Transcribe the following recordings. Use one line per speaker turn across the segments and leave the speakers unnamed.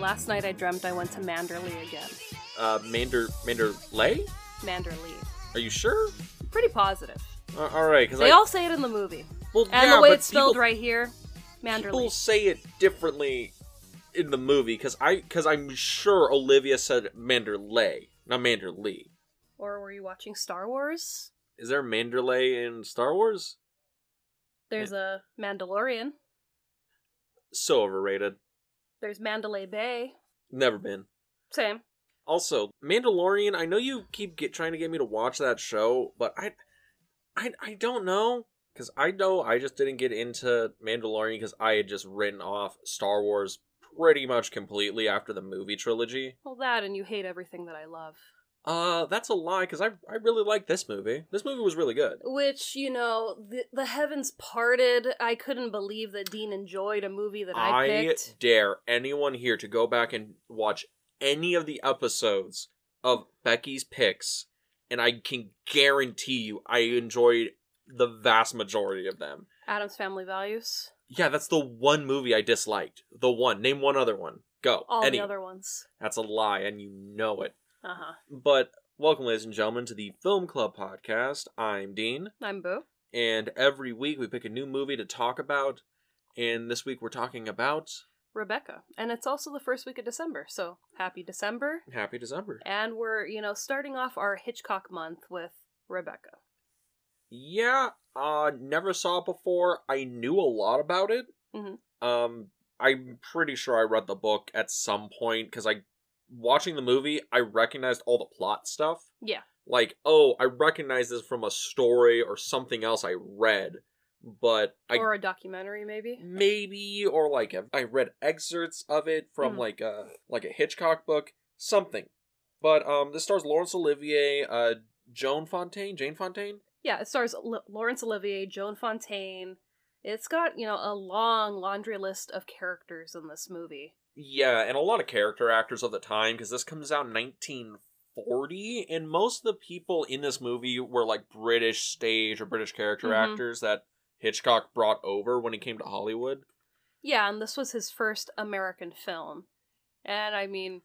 Last night I dreamt I went to Manderley again.
Uh, Mander Manderley?
Manderley.
Are you sure?
Pretty positive.
Uh, all right, because
They
I
all say it in the movie.
well,
And
yeah,
the way it's spelled
people,
right here, Manderley.
People say it differently in the movie because I because I'm sure Olivia said Manderley, not Manderley.
Or were you watching Star Wars?
Is there Manderley in Star Wars?
There's a Mandalorian.
So overrated.
There's Mandalay Bay.
Never been.
Same.
Also, Mandalorian. I know you keep get, trying to get me to watch that show, but I, I, I don't know because I know I just didn't get into Mandalorian because I had just written off Star Wars pretty much completely after the movie trilogy.
Well, that and you hate everything that I love.
Uh, that's a lie because I I really like this movie. This movie was really good.
Which, you know, the, the heavens parted. I couldn't believe that Dean enjoyed a movie that I,
I
picked.
dare anyone here to go back and watch any of the episodes of Becky's picks, and I can guarantee you I enjoyed the vast majority of them.
Addams Family Values.
Yeah, that's the one movie I disliked. The one. Name one other one. Go.
All
Any.
the other ones.
That's a lie, and you know it.
Uh huh.
But welcome, ladies and gentlemen, to the Film Club podcast. I'm Dean,
I'm Boo.
and every week we pick a new movie to talk about. And this week we're talking about
Rebecca. And it's also the first week of December, so happy December.
Happy December.
And we're, you know, starting off our Hitchcock month with Rebecca.
Yeah, uh, never saw it before. I knew a lot about it.
Mhm.
Um, I'm pretty sure I read the book at some point because I, watching the movie, I recognized all the plot stuff.
Yeah.
Like, oh, I recognize this from a story or something else I read, but I
or a documentary, maybe.
maybe or like a, I read excerpts of it from
Mhm.
like a like a Hitchcock book, something. But um, this stars Laurence Olivier, uh, Joan Fontaine, Jane Fontaine.
Yeah, it stars L- Laurence Olivier, Joan Fontaine. It's got, you know, a long laundry list of characters in this movie.
Yeah, and a lot of character actors of the time because this comes out in 1940, and most of the people in this movie were like British stage or British character
Mhm.
actors that Hitchcock brought over when he came to Hollywood.
Yeah, and this was his first American film. And I mean,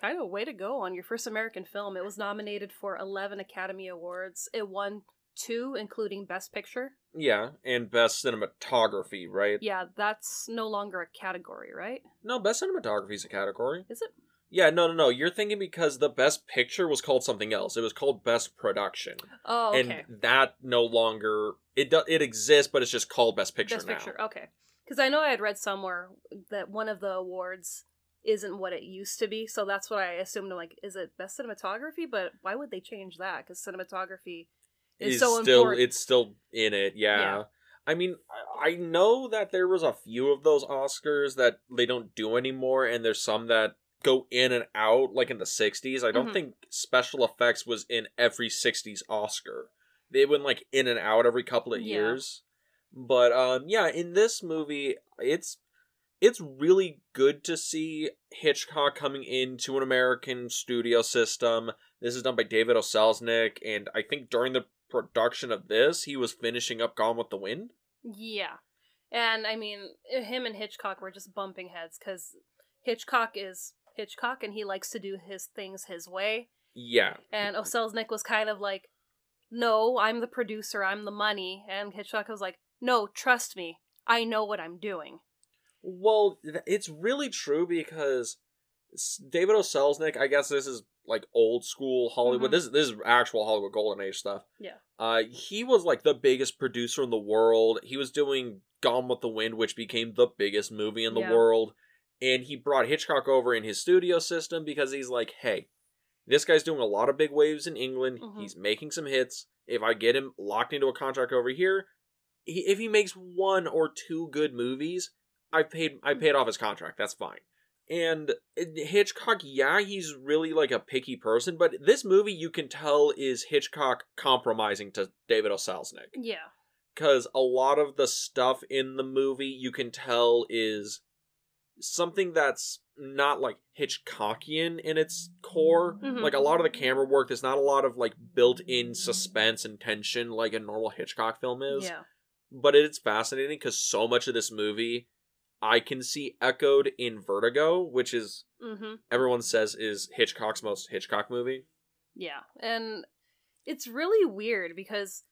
kind of way to go on your first American film. It was nominated for 11 Academy Awards. It won two, including Best Picture.
Yeah, and best cinematography, right?
Yeah, that's no longer a category, right?
No, best cinematography is a category.
Is it?
Yeah, no, no, no. You're thinking because the best picture was called something else. It was called best production,
Oh, okay.
and that no longer it do, it exists, but it's just called best picture
Best
now.
Picture, okay. Because I know I had read somewhere that one of the awards isn't what it used to be, so that's what I assumed. Like, is it best cinematography? But why would they change that? Because cinematography is
Is
so
still
important.
it's still in it. Yeah.
Yeah.
I mean, I- know that there was a few of those Oscars that they don't do anymore, and there's some that go in and out, like in the '60s. I don't
Mhm.
think special effects was in every '60s Oscar. They went like in and out every couple of
Yeah.
years. But um, yeah, in this movie, it's it's really good to see Hitchcock coming into an American studio system. This is done by David O. Selznick, and I think during the production of this, he was finishing up Gone with the Wind.
Yeah. And I mean, him and Hitchcock were just bumping heads because Hitchcock is Hitchcock and he likes to do his things his way.
Yeah,
And O. Selznick was kind of like, no, I'm the producer, I'm the money. And Hitchcock was like, no, trust me, I know what I'm doing.
well, it's really true because David O. Selznick. I guess this is like old school Hollywood.
Mhm.
This this is actual Hollywood Golden Age stuff.
Yeah.
Uh, he was like the biggest producer in the world. He was doing Gone with the Wind, which became the biggest movie in the
Yeah.
world. And he brought Hitchcock over in his studio system because he's like, hey, this guy's doing a lot of big waves in England.
Mhm.
He's making some hits. If I get him locked into a contract over here, he, if he makes one or two good movies, I paid I paid off his contract. That's fine. And Hitchcock, yeah, he's really like a picky person, but this movie you can tell is Hitchcock compromising to David O. Selznick
Yeah.
because a lot of the stuff in the movie you can tell is something that's not like Hitchcockian in its core.
Mhm.
Like a lot of the camera work, there's not a lot of like built-in suspense and tension like a normal Hitchcock film is.
Yeah.
But it's fascinating because so much of this movie I can see echoed in Vertigo, which is
Mm-hmm.
everyone says is Hitchcock's most Hitchcock movie.
Yeah, and it's really weird because,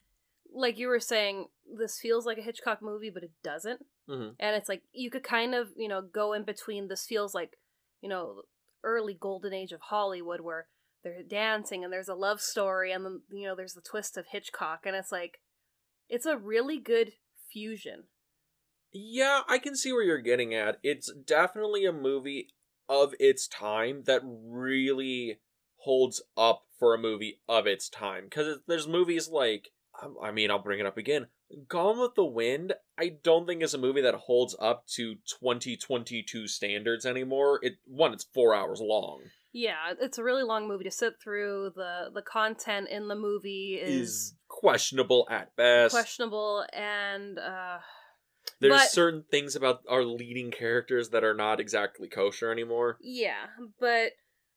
like you were saying, this feels like a Hitchcock movie, but it doesn't.
Mhm.
And it's like you could kind of, you know, go in between. This feels like, you know, early golden age of Hollywood where they're dancing and there's a love story, and then you know there's the twist of Hitchcock, and it's like, it's a really good fusion.
Yeah, I can see where you're getting at. It's definitely a movie of its time that really holds up for a movie of its time. Because there's movies like, um, I mean, I'll bring it up again. Gone with the Wind, I don't think is a movie that holds up to 2022 standards anymore. It one, it's four hours long.
Yeah, it's a really long movie to sit through. the The content in the movie is,
Is questionable at best.
questionable, and uh,
There's
but-
certain things about our leading characters that are not exactly kosher anymore.
Yeah, but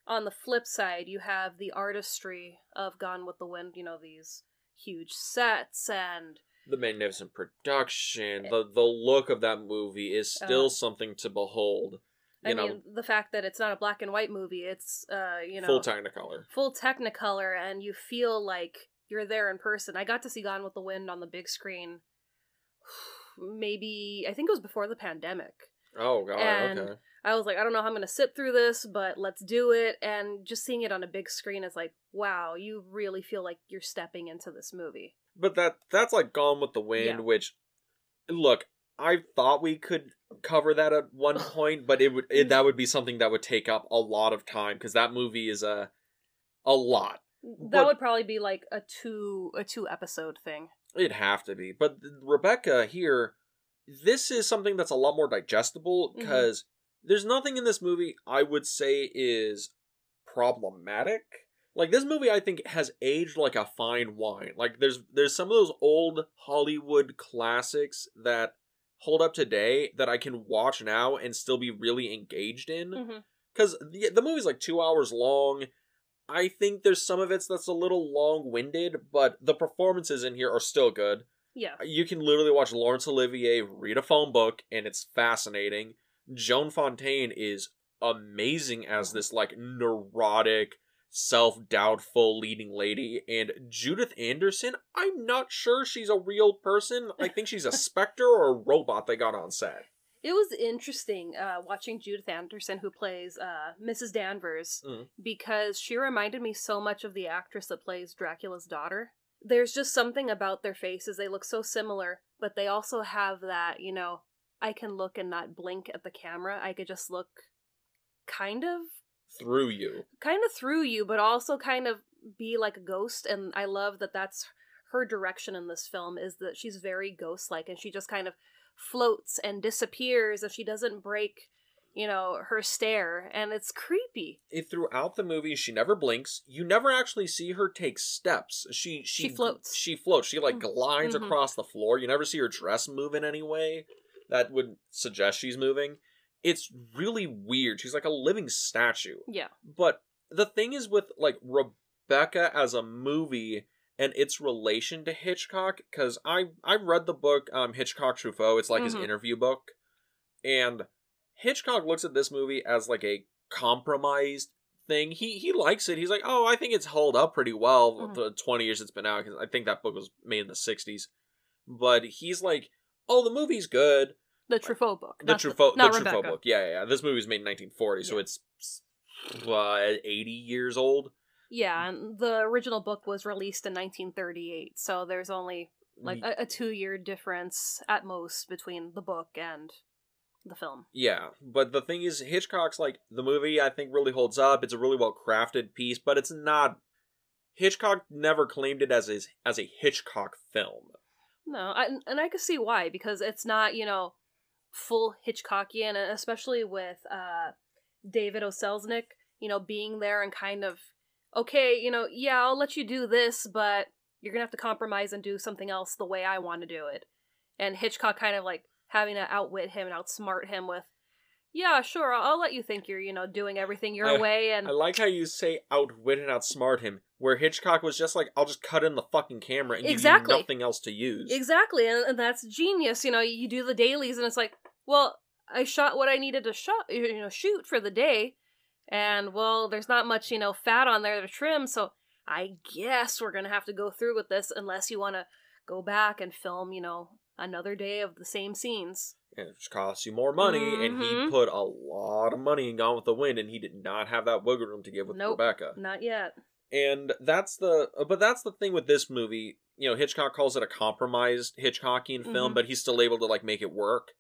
on the flip side, you have the artistry of Gone with the Wind, you know, these huge sets and
the magnificent production, the the look of that movie is still
Uh,
something to behold. You
I
know,
mean the fact that it's not a black and white movie, it's uh, you know,
full Technicolor.
full technicolor and you feel like you're there in person. I got to see Gone with the Wind on the big screen maybe I think it was before the pandemic.
Oh god,
And-
okay.
I was like, I don't know how I'm going to sit through this, but let's do it. And just seeing it on a big screen is like, wow, you really feel like you're stepping into this movie.
But that that's like Gone with the Wind,
Yeah.
which look, I thought we could cover that at one point, but it would it, that would be something that would take up a lot of time because that movie is a a lot.
That
But-
would probably be like a two a two episode thing.
It'd have to be. But Rebecca here, this is something that's a lot more digestible because there's nothing in this movie I would say is problematic. Like this movie I think has aged like a fine wine. Like there's there's some of those old Hollywood classics that hold up today that I can watch now and still be really engaged in
Mm-hmm.
because the, the movie's like two hours long i think there's some of it that's a little long-winded but the performances in here are still good.
Yeah.
you can literally watch laurence olivier read a phone book and it's fascinating. Joan fontaine is amazing as this like neurotic self-doubtful leading lady and judith anderson i'm not sure she's a real person. I think she's a specter or a robot they got on set
It was interesting uh, watching Judith Anderson, who plays uh, Mrs. Danvers,
Mhm.
because she reminded me so much of the actress that plays Dracula's daughter. There's just something about their faces. They look so similar, but they also have that, you know, I can look and not blink at the camera. I could just look kind of
through you
kind of through you, but also kind of be like a ghost. And I love that that's her direction in this film is that she's very ghost like and she just kind of floats and disappears if she doesn't break, you know, her stare. And it's creepy.
it, throughout the movie she never blinks you never actually see her take steps she she,
She floats.
she floats she like
Mhm.
glides
Mhm.
across the floor you never see her dress move in any way that would suggest she's moving it's really weird she's like a living statue
Yeah.
but the thing is with like rebecca as a movie and its relation to hitchcock because i i read the book um hitchcock truffaut it's like his
Mhm.
interview book and hitchcock looks at this movie as like a compromised thing he he likes it he's like oh i think it's held up pretty well
Mhm.
the 20 years it's been out because i think that book was made in the 60s but he's like oh the movie's good
The Truffaut book.
the
not
Truffaut, the
not
Truffaut book. Yeah, yeah, yeah. This movie was made in 1940, so it's uh, 80 years old.
Yeah, and the original book was released in 1938, so there's only like a, a two year difference at most between the book and the film.
yeah, but the thing is, Hitchcock's like the movie. I think really holds up. It's a really well crafted piece, but it's not. Hitchcock never claimed it as his as a Hitchcock film.
No, I, and I can see why because it's not you know full Hitchcockian, especially with uh, David O. Selznick, you know, being there and kind of okay, you know, yeah, I'll let you do this, but you're gonna have to compromise and do something else the way I want to do it. And Hitchcock kind of like having to outwit him and outsmart him with, yeah, sure, I'll, I'll let you think you're you know doing everything your
I-
way, and
I like how you say outwit and outsmart him, where Hitchcock was just like, "I'll just cut in the fucking camera and
Exactly.
give you nothing else to use."
Exactly, and, and that's genius. You know, you do the dailies, and it's like, well, I shot what I needed to shot, you know, shoot for the day, and well, there's not much, you know, fat on there to trim, so I guess we're gonna have to go through with this unless you want to go back and film, you know, another day of the same scenes.
And it just costs you more money, and he
Mhm.
put a lot of money in Gone with the Wind, and he did not have that wiggle room to give with
Nope.
Rebecca.
Not yet.
And that's the, but that's the thing with this movie. You know, Hitchcock calls it a compromised Hitchcockian film,
Mhm.
but he's still able to like make it work.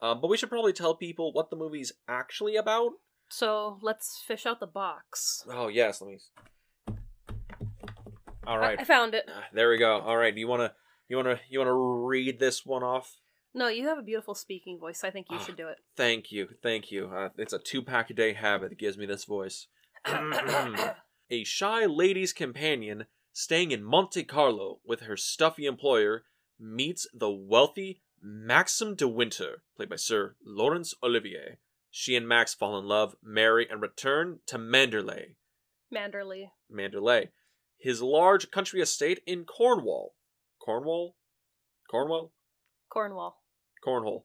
Um, but we should probably tell people what the movie's actually about.
So let's fish out the box.
Oh yes, let me. All right,
I- I, found it.
Ah, there we go. All right, do you wanna, you wanna, you wanna read this one off?
No, you have a beautiful speaking voice. I think you
Ah.
should do it.
Thank you, thank you. Uh, it's a two pack a day habit that gives me this voice. a shy lady's companion staying in Monte Carlo with her stuffy employer meets the wealthy Maxim de Winter, played by Sir Laurence Olivier. She and Max fall in love, marry, and return to Manderley,
Manderley.
Manderley, his large country estate in Cornwall. Cornwall? Cornwall?
Cornwall.
Cornhole.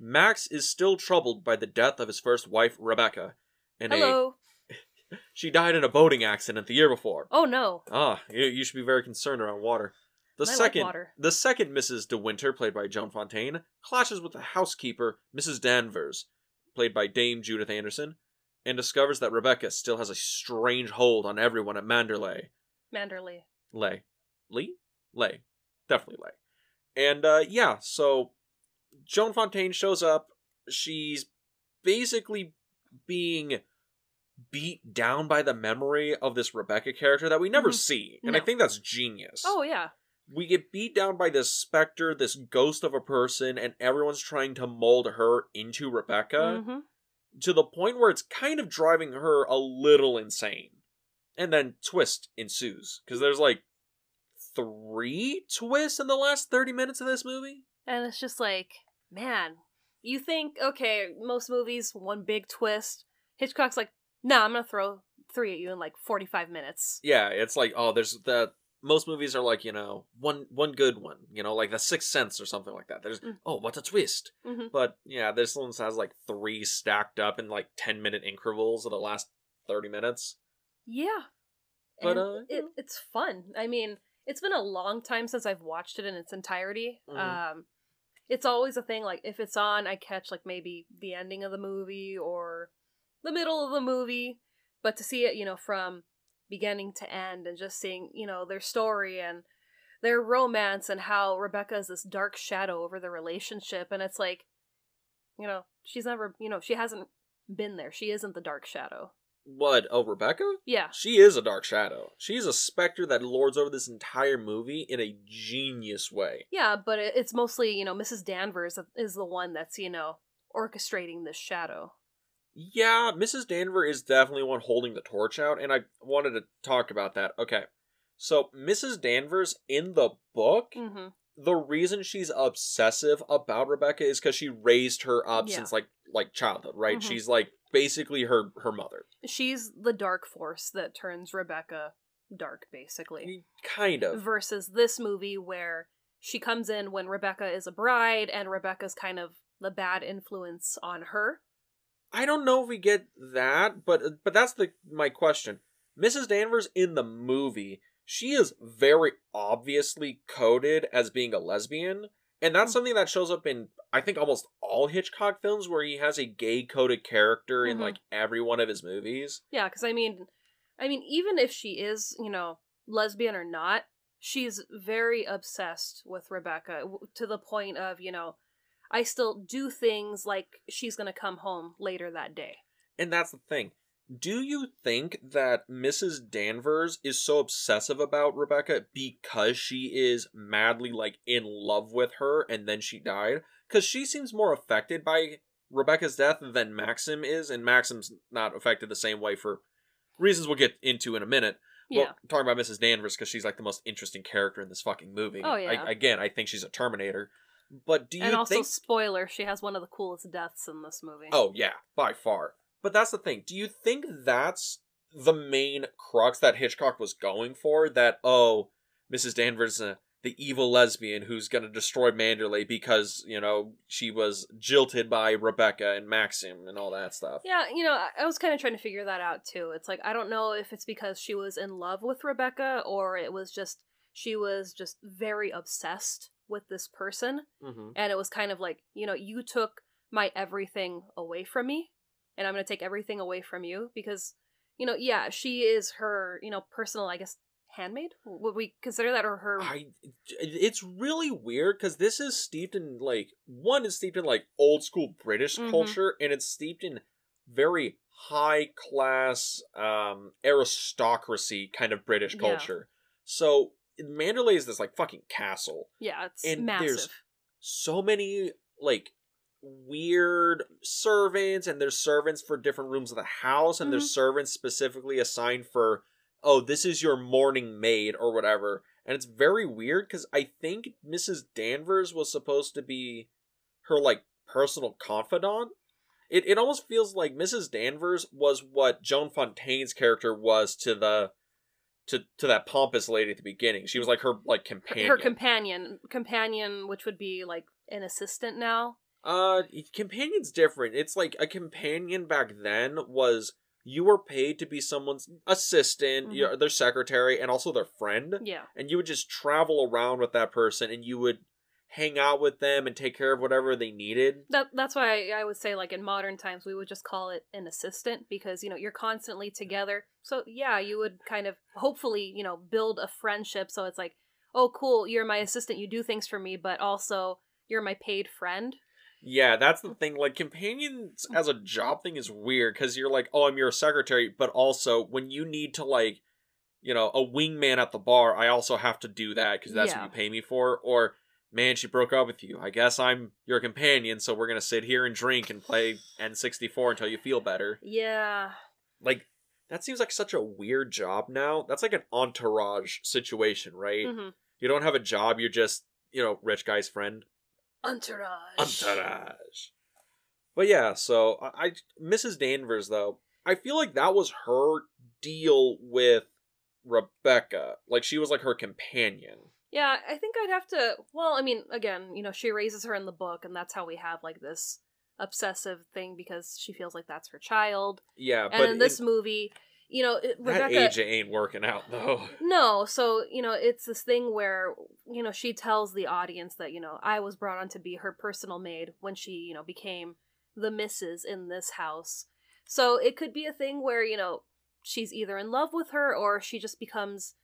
Max is still troubled by the death of his first wife, Rebecca. In a,
Hello.
she died in a boating accident the year before.
Oh no.
Ah, you, you should be very concerned around water. The
I like
second,
water.
the second Mrs. De Winter, played by Joan Fontaine, clashes with the housekeeper, Mrs. Danvers, played by Dame Judith Anderson, and discovers that Rebecca still has a strange hold on everyone at Manderley.
Manderley.
Lay, Lee, Lay, definitely Lay. And uh, yeah, so Joan Fontaine shows up. She's basically being beat down by the memory of this Rebecca character that we never
Mhm.
see, and I think that's genius.
Oh yeah.
We get beat down by this specter, this ghost of a person, and everyone's trying to mold her into Rebecca
hmm
to the point where it's kind of driving her a little insane. And then twist ensues because there's like three twists in the last 30 minutes of this movie.
And it's just like, man, you think okay, most movies one big twist. Hitchcock's like, nah, I'm gonna throw three at you in like 45 minutes.
Yeah, it's like oh, there's the most movies are like you know one one good one, you know, like The Sixth Sense or something like that. There's
Mm.
oh, what a twist.
hmm
But yeah, this one has like three stacked up in like 10 minute intervals of the last 30 minutes.
Yeah.
But,
And
uh,
it, it's fun. I mean, it's been a long time since I've watched it in its entirety.
Mhm.
Um, it's always a thing. Like if it's on, I catch like maybe the ending of the movie or the middle of the movie. But to see it, you know, from beginning to end and just seeing, you know, their story and their romance and how Rebecca is this dark shadow over the relationship, and it's like, you know, she's never, you know, she hasn't been there. She isn't the dark shadow.
What? Oh, Rebecca?
Yeah.
She is a dark shadow. She's a specter that lords over this entire movie in a genius way.
Yeah, but it's mostly, you know, Mrs. Danvers is the one that's, you know, orchestrating this shadow.
Yeah, Mrs. Danver is definitely one holding the torch out, and I wanted to talk about that. Okay. So, Mrs. Danvers in the book,
Mm-hmm.
the reason she's obsessive about Rebecca is because she raised her up
Yeah.
since like like childhood, right?
Mhm.
She's like basically her her mother.
She's the dark force that turns Rebecca dark, basically.
Kind of.
Versus this movie where she comes in when Rebecca is a bride and Rebecca's kind of the bad influence on her.
I don't know if we get that, but but that's the my question. Mrs. Danvers in the movie, she is very obviously coded as being a lesbian, and that's
Mhm.
something that shows up in I think almost all Hitchcock films where he has a gay coded character in
Mhm.
like every one of his movies.
Yeah, because I mean, I mean, even if she is, you know, lesbian or not, she's very obsessed with Rebecca to the point of, you know, I still do things like she's gonna come home later that day.
And that's the thing. Do you think that Mrs. Danvers is so obsessive about Rebecca because she is madly like in love with her and then she died? Because she seems more affected by Rebecca's death than Maxim is, and Maxim's not affected the same way for reasons we'll get into in a minute.
Yeah.
Well, talking about Mrs. Danvers because she's like the most interesting character in this fucking movie.
Oh, yeah.
I, again, I think she's a Terminator. But do you
and also,
think
spoiler, she has one of the coolest deaths in this movie.
Oh yeah, by far. But that's the thing. Do you think that's the main crux that Hitchcock was going for? That oh, Mrs. Danvers uh, the evil lesbian who's gonna destroy Manderley because you know she was jilted by Rebecca and Maxim and all that stuff.
Yeah, you know, I was kind of trying to figure that out too. It's like I don't know if it's because she was in love with Rebecca or it was just she was just very obsessed with this person
Mm-hmm.
and it was kind of like, you know, you took my everything away from me and I'm going to take everything away from you because you know, yeah, she is her, you know, personal, I guess, handmaid. Would we consider that or her
I it's really weird because this is steeped in like one is steeped in like old school British
Mhm.
culture and it's steeped in very high class um aristocracy kind of British
Yeah.
culture. So Manderley is this like fucking castle.
Yeah, it's
And
massive.
there's- So many like weird servants and there's servants for different rooms of the house and there's
Mhm.
servants specifically assigned for oh this is your morning maid or whatever and it's very weird because i think mrs danvers was supposed to be her like personal confidant it, it almost feels like mrs danvers was what joan fontaine's character was to the to to that pompous lady at the beginning she was like her like companion
her companion, companion, which would be like an assistant now.
Uh, companion's different. It's like a companion back then was you were paid to be someone's assistant,
Mhm.
your their secretary, and also their friend,
Yeah,
and you would just travel around with that person, and you would hang out with them and take care of whatever they needed.
that that's why I, I would say like in modern times we would just call it an assistant because you know you're constantly together. So yeah, you would kind of hopefully you know build a friendship. So it's like, oh cool, you're my assistant, you do things for me, but also you're my paid friend.
Yeah, that's the thing. Like companions as a job thing is weird because you're like, oh, I'm your secretary, but also when you need to like, you know, a wingman at the bar, I also have to do that because that's
Yeah.
what you pay me for. Or man, she broke up with you. I guess I'm your companion, so we're gonna sit here and drink and play N64 until you feel better.
Yeah,
Like that seems like such a weird job now. That's like an entourage situation, right?
hmm
You don't have a job. You're just you know rich guy's friend.
entourage.
Entourage. But yeah, so I, I Mrs. Danvers though, I feel like that was her deal with Rebecca. Like she was like her companion.
Yeah, I think I'd have to. Well, I mean, again, you know, she raises her in the book, and that's how we have like this obsessive thing because she feels like that's her child.
Yeah,
And
but
in this
in-
movie, you know, it,
that
Rebecca.
age it ain't working out though.
No, so you know, it's this thing where you know she tells the audience that you know I was brought on to be her personal maid when she you know became the missus in this house. So it could be a thing where you know she's either in love with her or she just becomes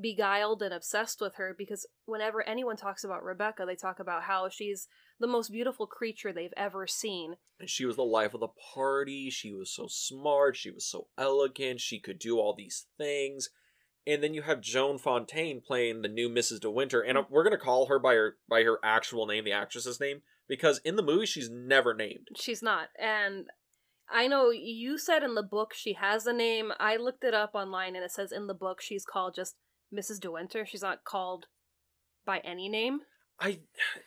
beguiled and obsessed with her because whenever anyone talks about Rebecca, they talk about how she's the most beautiful creature they've ever seen.
And she was the life of the party. She was so smart. She was so elegant. She could do all these things. And then you have Joan Fontaine playing the new Mrs. De Winter, and uh, we're gonna call her by her by her actual name, the actress's name, because in the movie she's never named.
She's not. And I know you said in the book she has a name. I looked it up online and it says in the book she's called just Mrs. De Winter. She's not called by any name.
I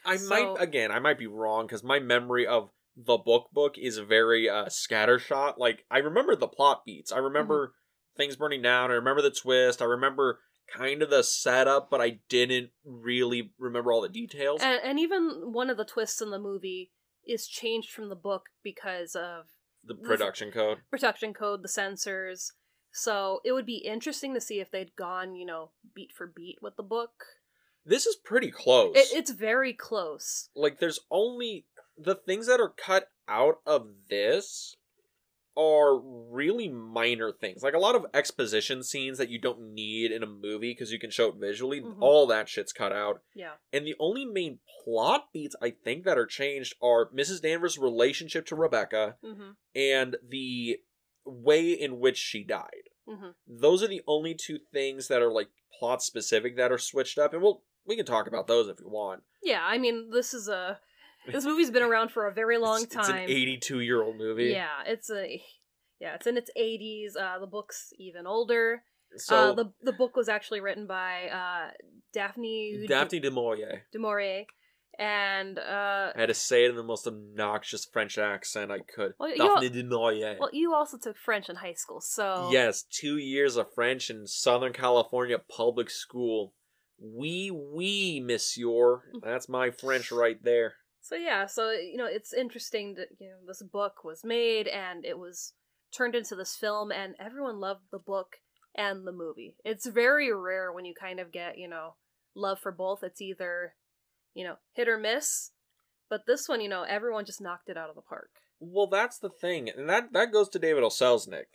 I
So-
might again I might be wrong because my memory of the book book is very uh scattershot. Like I remember the plot beats. I remember
Mm-hmm.
things burning down. I remember the twist. I remember kind of the setup, but I didn't really remember all the details.
And, and even one of the twists in the movie is changed from the book because of
the production code.
production code, the censors. So it would be interesting to see if they'd gone, you know, beat for beat with the book.
This is pretty close.
It, it's very close.
like there's only the things that are cut out of this are really minor things. Like a lot of exposition scenes that you don't need in a movie because you can show it visually.
Mhm.
All that shit's cut out.
Yeah.
And the only main plot beats I think that are changed are Mrs. Danvers' relationship to Rebecca
Mm-hmm.
and the way in which she died.
Mm-hmm.
Those are the only two things that are like plot specific that are switched up, and we'll we can talk about those if you want.
Yeah, I mean, this is a this movie's been around for a very long
It's- It's an
time.
82 year old movie.
Yeah, it's a yeah, it's in its 80s. Uh, the book's even older.
So
uh, the the book was actually written by uh, Daphne
Daphne du Maurier.
du Maurier, and uh,
I had to say it in the most obnoxious French accent I could.
Well, you
Daphne du Maurier.
well, you also took French in high school, so
Yes, two years of French in Southern California public school Oui, oui, monsieur. That's my French right there.
So yeah, so you know, it's interesting that you know this book was made and it was turned into this film and everyone loved the book and the movie. It's very rare when you kind of get, you know, love for both. It's either, you know, hit or miss. But this one, you know, everyone just knocked it out of the park.
Well, that's the thing, and that that goes to David O. Selznick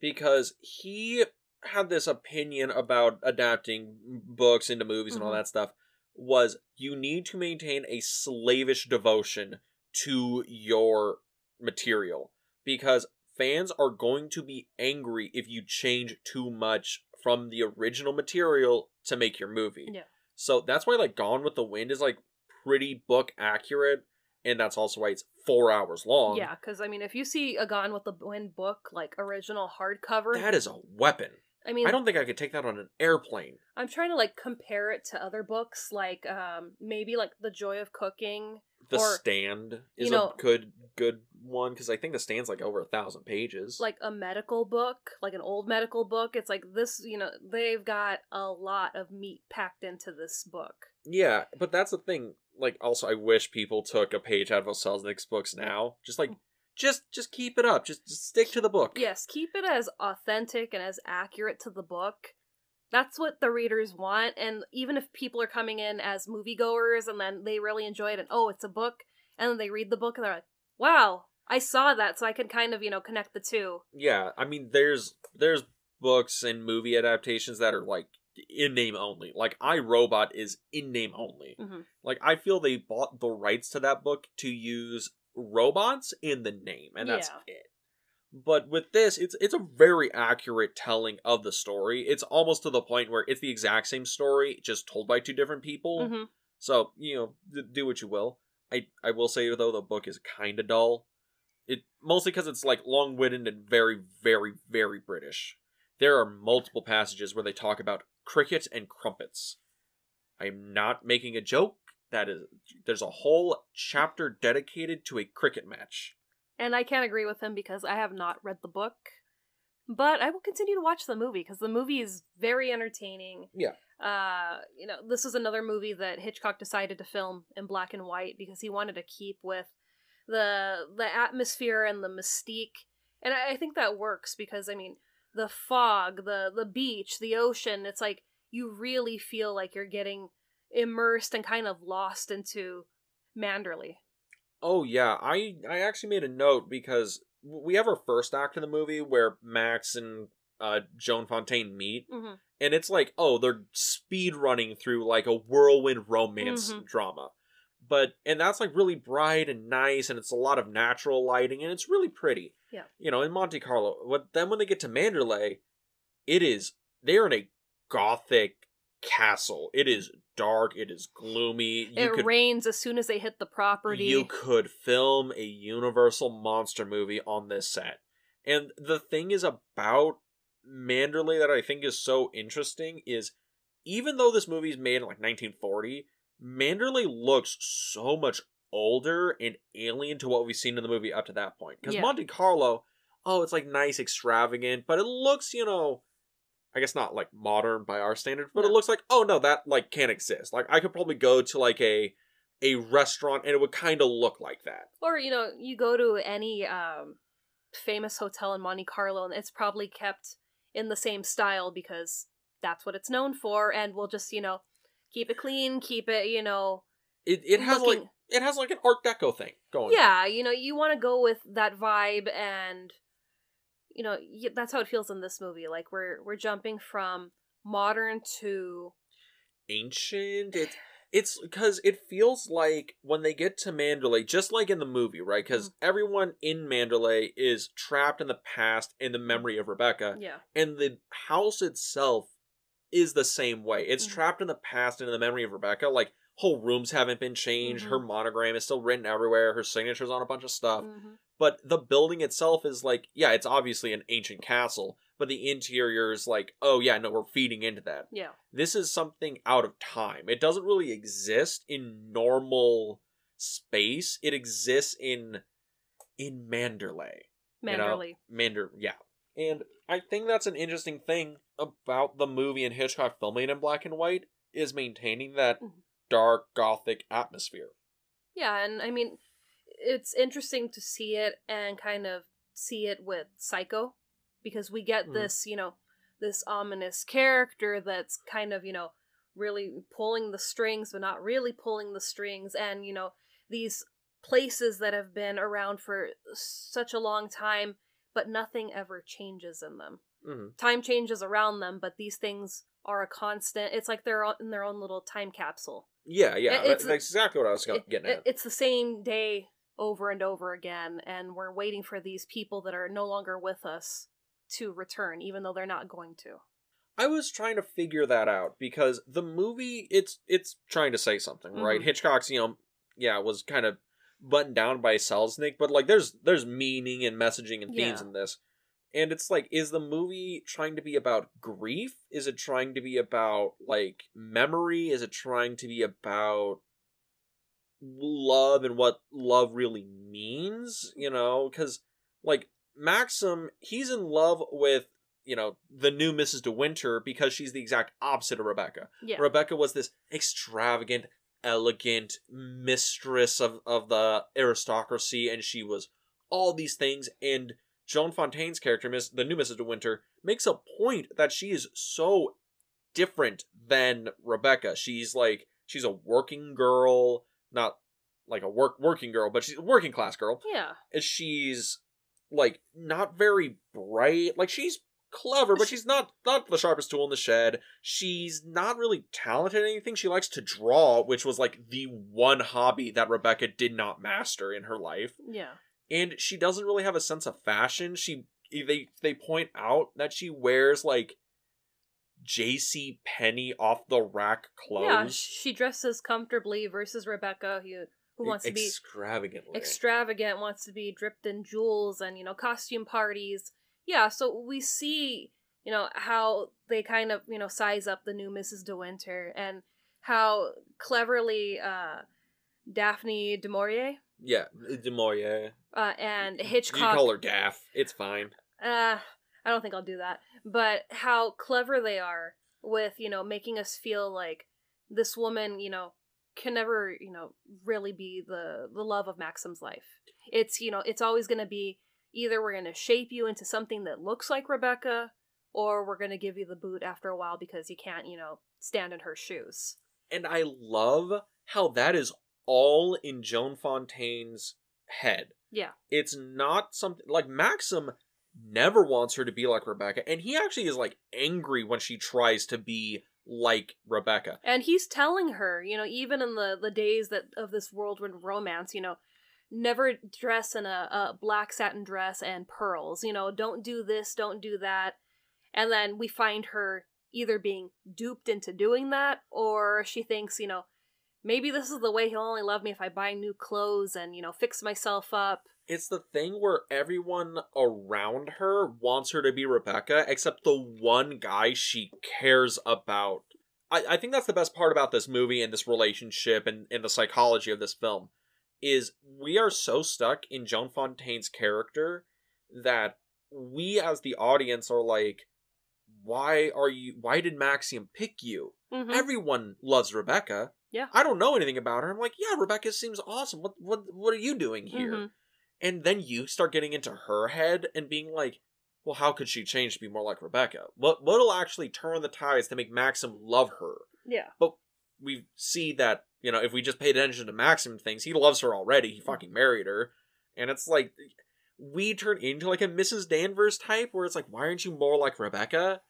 because he had this opinion about adapting books into movies and all
Mhm.
that stuff. Was you need to maintain a slavish devotion to your material because fans are going to be angry if you change too much from the original material to make your movie.
Yeah.
So that's why like Gone with the Wind is like pretty book accurate and that's also why it's 4 hours long.
Yeah, because I mean, if you see a Gone with the Wind book, like original hardcover,
That is a weapon.
I mean,
I don't think I could take that on an airplane.
I'm trying to like compare it to other books, like um maybe like The Joy of Cooking.
The
Or,
Stand is
you know-
a good good one because I think the Stand's like over a thousand pages.
like a medical book, like an old medical book. It's like this, you know, they've got a lot of meat packed into this book.
yeah, but that's the thing. Like, also, I wish people took a page out of Selznick's books now. Just like, hmm. just just keep it up. Just, just stick to the book.
Yes, keep it as authentic and as accurate to the book. That's what the readers want. And even if people are coming in as moviegoers and then they really enjoy it and oh, it's a book, and then they read the book and they're like, wow, I saw that, so I can kind of, you know, connect the two.
yeah i mean there's there's books and movie adaptations that are like in name only like i robot is in name only
hmm
like i feel they bought the rights to that book to use robots in the name and that's
Yeah.
it but with this it's it's a very accurate telling of the story it's almost to the point where it's the exact same story just told by two different people
hmm
so you know, d- do what you will. I I will say though the book is kind of dull. It mostly because it's like long-winded and very very very British. There are multiple passages where they talk about cricket and crumpets. I'm not making a joke. That is, there's a whole chapter dedicated to a cricket match.
And I can't agree with him because I have not read the book. But I will continue to watch the movie because the movie is very entertaining.
Yeah.
Uh, you know, this is another movie that Hitchcock decided to film in black and white because he wanted to keep with the the atmosphere and the mystique. And I, I think that works because I mean, the fog, the the beach, the ocean, it's like you really feel like you're getting immersed and kind of lost into Manderley.
Oh yeah, I I actually made a note because we have our first act of the movie where Max and uh, Joan Fontaine meet,
Mhm.
and it's like, oh, they're speed running through like a whirlwind romance
Mhm.
drama. But and that's like really bright and nice, and it's a lot of natural lighting, and it's really pretty.
Yeah.
You know, in Monte Carlo. But then when they get to Manderley, it is they're in a gothic castle. It is dark. It is gloomy. You
it
could
rains as soon as they hit the property.
you could film a Universal monster movie on this set. And the thing is about Manderley that I think is so interesting is even though this movie is made in like 1940, Manderley looks so much older and alien to what we've seen in the movie up to that point. Because
Yeah.
Monte Carlo, oh, it's like nice, extravagant, but it looks, you know, I guess not like modern by our standards, but it looks like, oh no, that like can't exist. Like I could probably go to like a a restaurant and it would kind of look like that.
or you know, you go to any um, famous hotel in Monte Carlo, and it's probably kept in the same style because that's what it's known for, and we'll just you know keep it clean, keep it you know
It it has like it has like an Art Deco thing going. on.
yeah, you know, you want to go with that vibe, and you know that's how it feels in this movie. Like we're we're jumping from modern to
ancient. It's it's because it feels like when they get to Mandalay, just like in the movie, right? Because
Mm-hmm.
everyone in Mandalay is trapped in the past in the memory of Rebecca,
yeah,
and the house itself is the same way. It's
Mhm.
trapped in the past and in the memory of Rebecca. Like whole rooms haven't been changed.
Mhm.
Her monogram is still written everywhere. Her signature's on a bunch of stuff. But the building itself is like, yeah, it's obviously an ancient castle, but the interior is like, oh yeah, no, we're feeding into that.
yeah,
This is something out of time. It doesn't really exist in normal space. It exists in in Manderley. You know? Mander, yeah. And I think that's an interesting thing about the movie and Hitchcock filming in black and white is maintaining that
Mhm.
dark gothic atmosphere.
Yeah, and I mean, it's interesting to see it and kind of see it with Psycho because we get
Mhm.
this, you know, this ominous character that's kind of, you know, really pulling the strings but not really pulling the strings and, you know, these places that have been around for such a long time but nothing ever changes in them.
hmm
Time changes around them, but these things are a constant. It's like they're in their own little time capsule.
Yeah, yeah,
It- it's-
that's exactly what I was getting
it-
at.
it's the same day over and over again, and we're waiting for these people that are no longer with us to return, even though they're not going to.
I was trying to figure that out because the movie it's it's trying to say something, right?
Mhm.
Hitchcock's, you know, yeah, was kind of buttoned down by Selznick, but like there's there's meaning and messaging and themes
Yeah.
in this. And it's like is the movie trying to be about grief? Is it trying to be about like memory? Is it trying to be about love and what love really means, you know? Cuz like Maxim, he's in love with you know, the new Mrs. De Winter because she's the exact opposite of Rebecca.
Yeah.
Rebecca was this extravagant, elegant mistress of, of the aristocracy, and she was all these things. And Joan Fontaine's character, Miss the new Mrs. De Winter, makes a point that she is so different than Rebecca. She's like she's a working girl, not like a work working girl, but she's a working class girl.
Yeah.
and she's like not very bright. Like she's clever but she's not not the sharpest tool in the shed. She's not really talented at anything. She likes to draw which was like the one hobby that rebecca did not master in her life.
Yeah.
and she doesn't really have a sense of fashion. She they they point out that she wears like JC Penney off the rack clothes
Yeah. She dresses comfortably versus Rebecca, who, who wants to be
extravagantly
extravagant, wants to be dripped in jewels and, you know, costume parties. Yeah, so we see, you know, how they kind of, you know, size up the new Mrs. De Winter and how cleverly uh Daphne du Maurier
yeah de Maurier.
uh, and Hitchcock.
You call her Daff. It's fine.
uh I don't think I'll do that. But how clever they are with, you know, making us feel like this woman, you know, can never, you know, really be the the love of Maxim's life. It's, you know, it's always going to be either we're going to shape you into something that looks like Rebecca or we're going to give you the boot after a while because you can't, you know, stand in her shoes.
And I love how that is all in Joan Fontaine's head.
Yeah.
It's not something like Maxim never wants her to be like Rebecca, and he actually is like angry when she tries to be like Rebecca.
And he's telling her, you know, even in the the days that of this whirlwind romance, you know, never dress in a, a black satin dress and pearls. You know, don't do this, don't do that. And then we find her either being duped into doing that, or she thinks, you know, maybe this is the way he'll only love me if I buy new clothes and you know fix myself up.
It's the thing where everyone around her wants her to be Rebecca, except the one guy she cares about. I, I think that's the best part about this movie and this relationship and, and the psychology of this film is we are so stuck in Joan Fontaine's character that we as the audience are like, why are you why did Maxim pick you?
Mhm.
Everyone loves Rebecca.
Yeah.
I don't know anything about her. I'm like, yeah, Rebecca seems awesome. What what what are you doing here?
Mhm.
And then you start getting into her head and being like, well, how could she change to be more like Rebecca? What what'll actually turn the tides to make Maxim love her?
Yeah.
But we see that, you know, if we just paid attention to Maxim things, he loves her already. He fucking married her. And it's like we turn into like a Mrs. Danvers type where it's like, why aren't you more like Rebecca?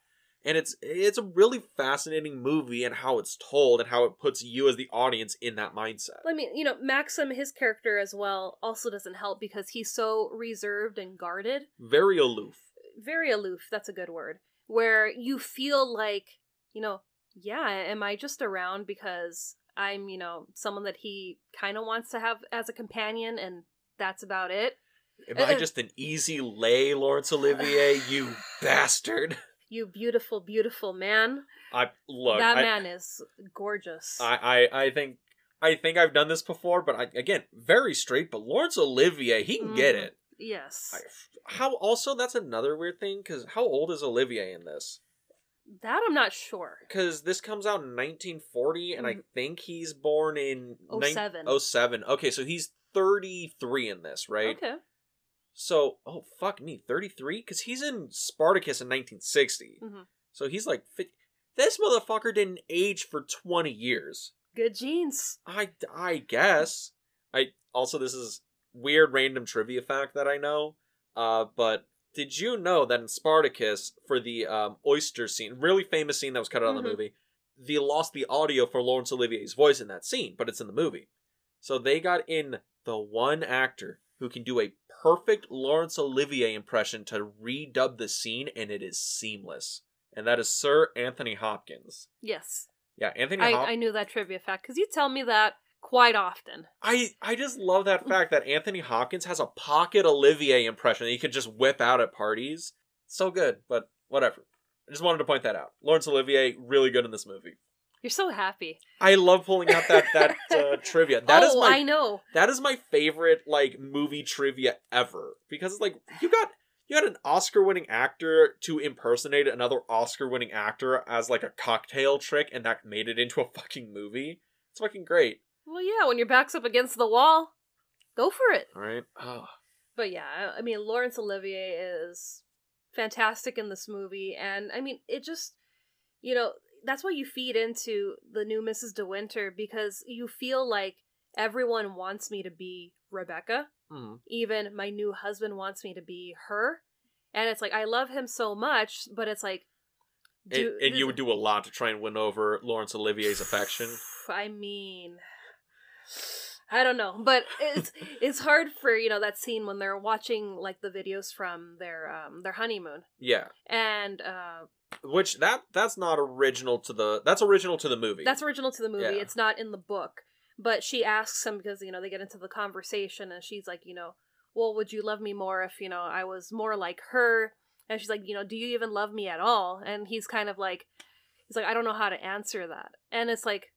And it's it's a really fascinating movie and how it's told and how it puts you as the audience in that mindset.
I mean, you know, Maxim, his character as well, also doesn't help because he's so reserved and guarded.
Very aloof.
very aloof that's a good word where you feel like you know yeah am i just around because i'm you know someone that he kind of wants to have as a companion and that's about it
Am I just an easy lay, Laurence Olivier? You bastard!
you beautiful beautiful man
I look.
that
I,
man is gorgeous
I, I, I think, I think I've done this before, but I, again, very straight. But Laurence Olivier, he can get
Mhm.
it.
yes
I, how? Also, that's another weird thing because how old is Olivier in this?
That I'm not sure.
Because this comes out in 1940, and I
Mhm.
think he's born in
Oh
nine-
seven.
07. Okay, so he's 33 in this, right?
Okay.
So, oh, fuck me, 33? Because he's in Spartacus in 1960.
Mhm.
So he's like, 50. this motherfucker didn't age for 20 years.
Good genes.
I, I guess. I also, this is weird random trivia fact that I know. Uh, but did you know that in Spartacus, for the um, oyster scene, really famous scene that was cut out of
Mhm.
the movie, they lost the audio for Laurence Olivier's voice in that scene, but it's in the movie. So they got in the one actor who can do a perfect Laurence Olivier impression to redub the scene, and it is seamless. And that is Sir Anthony Hopkins.
Yes.
Yeah, Anthony
I,
Hopkins.
I knew that trivia fact because you tell me that quite often.
I I just love that fact that Anthony Hopkins has a pocket Olivier impression that he could just whip out at parties. So good, but whatever. I just wanted to point that out. Laurence Olivier really good in this movie.
You're so happy.
I love pulling out that that uh, trivia. That is
oh,
my
I know.
that is my favorite like movie trivia ever because it's like you got you got an Oscar-winning actor to impersonate another Oscar-winning actor as like a cocktail trick, and that made it into a fucking movie. It's fucking great.
Well, yeah, when your back's up against the wall, go for it.
All right. Oh.
But yeah, I- I mean, Laurence Olivier is fantastic in this movie, and I mean, it just, you know, that's why you feed into the new Mrs. De Winter because you feel like everyone wants me to be Rebecca.
Mhm.
Even my new husband wants me to be her, and it's like I love him so much, but it's like,
And, and you would do a lot to try and win over Laurence Olivier's affection.
I mean, I don't know, but it's it's hard for you know that scene when they're watching like the videos from their um their honeymoon,
Yeah,
and uh
which that that's not original to the that's original to the movie.
that's original to the movie.
Yeah.
It's not in the book, but she asks him because you know they get into the conversation, and she's like, you know, well, would you love me more if you know I was more like her? And she's like, you know, do you even love me at all? And he's kind of like, he's like, I don't know how to answer that, and it's like,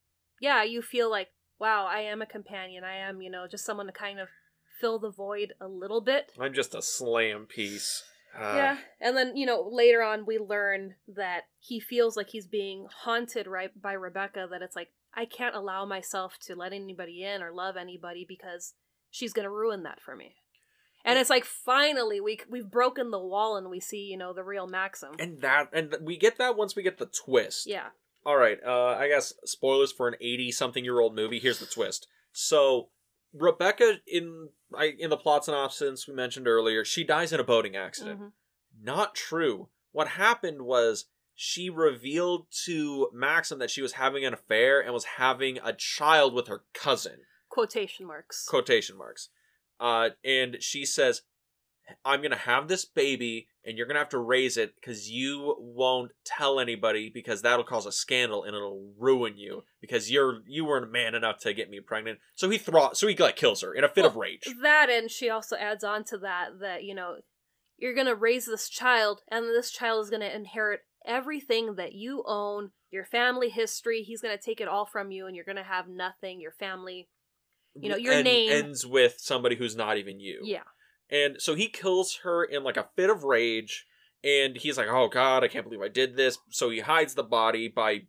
yeah, you feel like wow, I am a companion. I am, you know, just someone to kind of fill the void a little bit.
I'm just a slam piece. Ah.
yeah. And then, you know, later on we learn that he feels like he's being haunted right by Rebecca that it's like I can't allow myself to let anybody in or love anybody because she's going to ruin that for me. And it's like finally we we've broken the wall and we see, you know, the real Maxim.
and that and we get that once we get the twist.
yeah.
All right. Uh, I guess spoilers for an eighty-something-year-old movie. Here's the twist. So Rebecca in I, in the plot synopsis we mentioned earlier, she dies in a boating accident.
Mhm.
Not true. What happened was she revealed to Maxim that she was having an affair and was having a child with her cousin.
Quotation marks.
Quotation marks. Uh, and she says, I'm going to have this baby and you're going to have to raise it because you won't tell anybody because that'll cause a scandal and it'll ruin you because you're you weren't man enough to get me pregnant. So he thro- so he like kills her in a fit of rage.
That and she also adds on to that that, you know, you're going to raise this child and this child is going to inherit everything that you own, your family history. He's going to take it all from you and you're going to have nothing, your family. you know, your
And
name-
ends with somebody who's not even you.
Yeah.
And so he kills her in like a fit of rage. And he's like, oh God, I can't believe I did this. So he hides the body by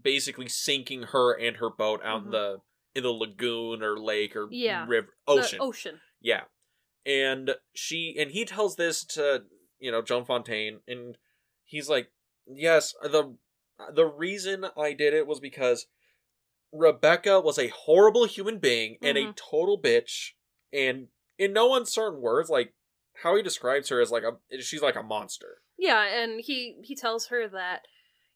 basically sinking her and her boat out in
Mhm.
the in the lagoon or lake or
Yeah.
river ocean.
ocean.
Yeah. And she and he tells this to, you know, Joan Fontaine and he's like, "Yes, the the reason I did it was because Rebecca was a horrible human being and a
Mhm.
total bitch and in no uncertain words like how he describes her as like a she's like a monster.
Yeah, and he he tells her that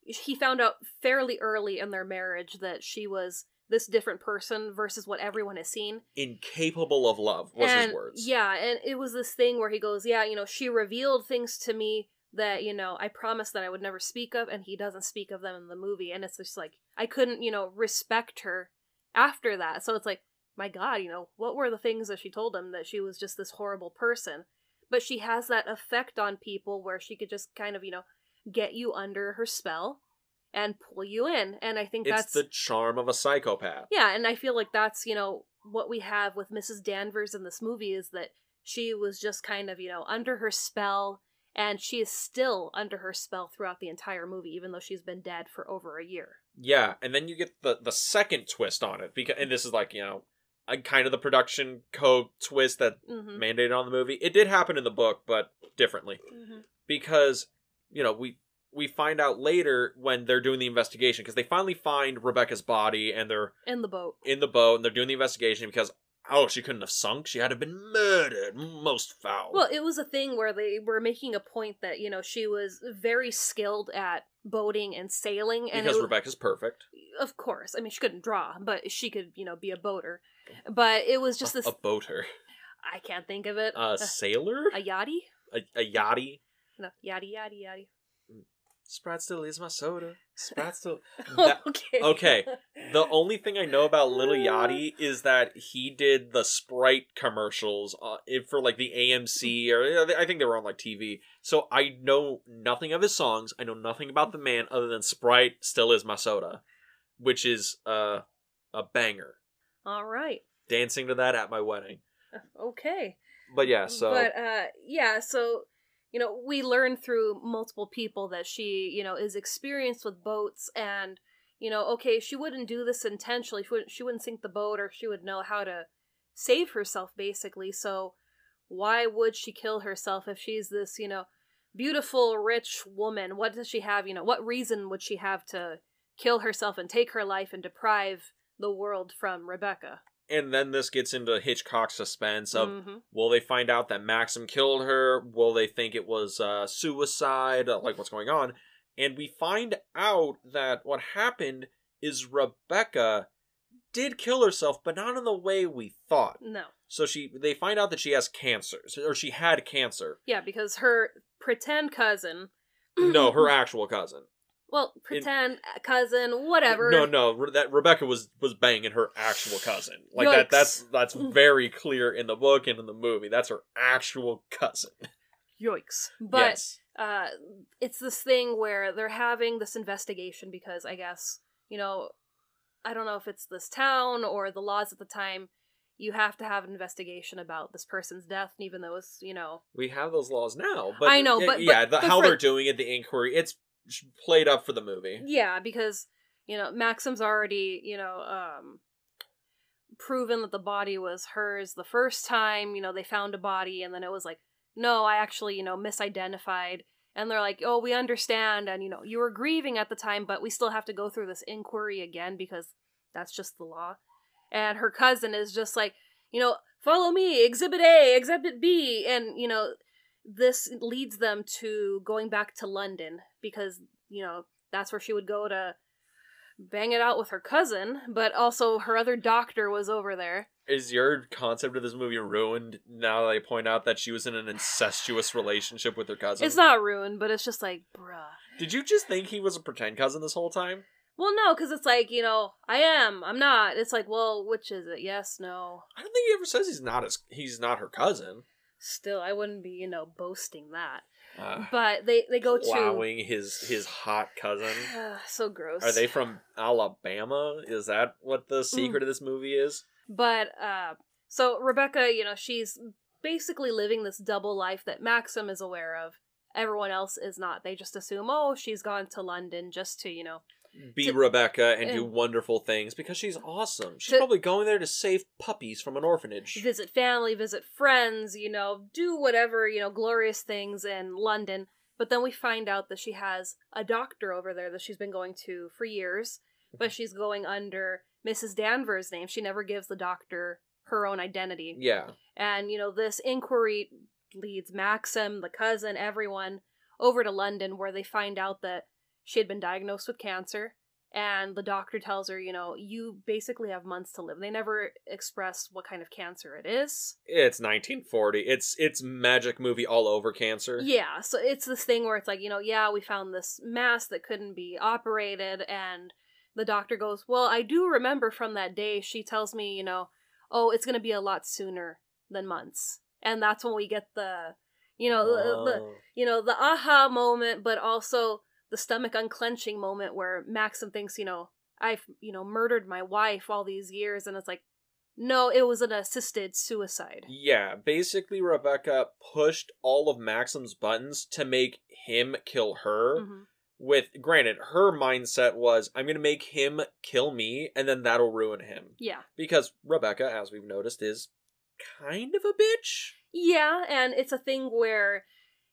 he found out fairly early in their marriage that she was this different person versus what everyone has seen.
Incapable of love was
and,
his words.
Yeah, and it was this thing where he goes, Yeah, you know, she revealed things to me that, you know, I promised that I would never speak of, and he doesn't speak of them in the movie. And it's just like, I couldn't, you know, respect her after that. So it's like, my God, you know, what were the things that she told him that she was just this horrible person? But she has that effect on people where she could just kind of, you know, get you under her spell and pull you in. And I think
It's
that's
the charm of a psychopath.
yeah, and I feel like that's, you know, what we have with Mrs. Danvers in this movie is that she was just kind of, you know, under her spell and she is still under her spell throughout the entire movie, even though she's been dead for over a year.
Yeah, and then you get the the second twist on it because, and this is like you know, kind of the production code twist that
Mm-hmm.
mandated on the movie. It did happen in the book, but differently
hmm
because you know we we find out later when they're doing the investigation because they finally find Rebecca's body and they're
In the boat.
in the boat and they're doing the investigation because oh she couldn't have sunk she had to have been murdered most foul
Well, it was a thing where they were making a point that you know she was very skilled at boating and sailing, and
because
it,
Rebecca's perfect
of course, I mean she couldn't draw, but she could you know be a boater. Oh. But it was just
a,
this.
a boater
I can't think of it.
a uh, sailor
a yachty?
a, a yachty
No, yachty, yachty, yachty.
Sprite still is my soda Sprite still That-
okay.
okay. the only thing I know about Lil Yachty is that he did the Sprite commercials uh, for like the AMC or I think they were on like TV. So I know nothing of his songs. I know nothing about the man other than Sprite still is my soda, which is uh, a banger.
All right.
Dancing to that at my wedding.
Okay.
But yeah, so
But uh yeah, so you know, we learn through multiple people that she, you know, is experienced with boats and you know, okay, she wouldn't do this intentionally. She wouldn't she wouldn't sink the boat or she would know how to save herself basically. So why would she kill herself if she's this, you know, beautiful rich woman? What does she have, you know, what reason would she have to kill herself and take her life and deprive the world from Rebecca?
And then this gets into Hitchcock suspense of
Mhm.
Will they find out that Maxim killed her? Will they think it was uh, suicide? Uh, Like, what's going on? And we find out that what happened is Rebecca did kill herself, but not in the way we thought.
No.
So she, they find out that she has cancer, or she had cancer.
Yeah, because her pretend cousin.
No, her actual cousin.
Well, pretend cousin, whatever.
No, no, that Rebecca was was banging her actual cousin. Like that. That's that's very clear in the book and in the movie. That's her actual cousin.
Yikes. But
yes.
uh, it's this thing where they're having this investigation because I guess, you know, I don't know if it's this town or the laws at the time. You have to have an investigation about this person's death, and even though it's, you know,
We have those laws now, but
I know,
yeah,
but-
yeah,
but-
the,
but
how
for-
they're doing it, the inquiry, it's played up for the movie.
yeah, because you know Maxim's already, you know, um, proven that the body was hers the first time. You know, they found a body, and then it was like, no, I actually, you know, misidentified. And they're like, oh, we understand, and you know, you were grieving at the time, but we still have to go through this inquiry again because that's just the law. And her cousin is just like, you know, follow me, exhibit A, exhibit B, and you know, this leads them to going back to London because you know that's where she would go to bang it out with her cousin, but also her other doctor was over there.
Is your concept of this movie ruined now that I point out that she was in an incestuous relationship with her cousin?
It's not ruined, but it's just like, bruh.
Did you just think he was a pretend cousin this whole time?
Well, no, because it's like, you know, I am, I'm not. It's like, well, which is it? Yes, no.
I don't think he ever says he's not his, he's not her cousin.
Still, I wouldn't be, you know, boasting that.
Uh,
But they they go to
plowing his his hot cousin.
so gross.
Are they from Alabama? Is that what
Mm.
the secret of this movie is?
But uh so Rebecca, you know, she's basically living this double life that Maxim is aware of. Everyone else is not. They just assume, oh, she's gone to London just to, you know,
Be
To-
Rebecca and do wonderful things because she's awesome. She's
To-
probably going there to save puppies from an orphanage.
visit family, visit friends, you know, do whatever, you know, glorious things in London. But then we find out that she has a doctor over there that she's been going to for years, but mm-hmm. she's going under Mrs. Danvers' name. She never gives the doctor her own identity.
Yeah.
And, you know, this inquiry leads Maxim, the cousin, everyone over to London where they find out that she had been diagnosed with cancer. And the doctor tells her, you know, you basically have months to live. They never express what kind of cancer it is.
It's 1940. It's it's magic movie all over cancer.
Yeah, so it's this thing where it's like, you know, yeah, we found this mass that couldn't be operated. And the doctor goes, well, I do remember from that day, she tells me, you know, oh, it's going to be a lot sooner than months. And that's when we get the, you know, the, the
Oh.
you know, the aha moment, but also the stomach unclenching moment where Maxim thinks, you know, I've, you know, murdered my wife all these years. And it's like, No, it was an assisted suicide.
Yeah, basically Rebecca pushed all of Maxim's buttons to make him kill her.
hmm
With granted, her mindset was I'm going to make him kill me and then that'll ruin him.
Yeah.
Because Rebecca, as we've noticed, is kind of a bitch.
Yeah, and it's a thing where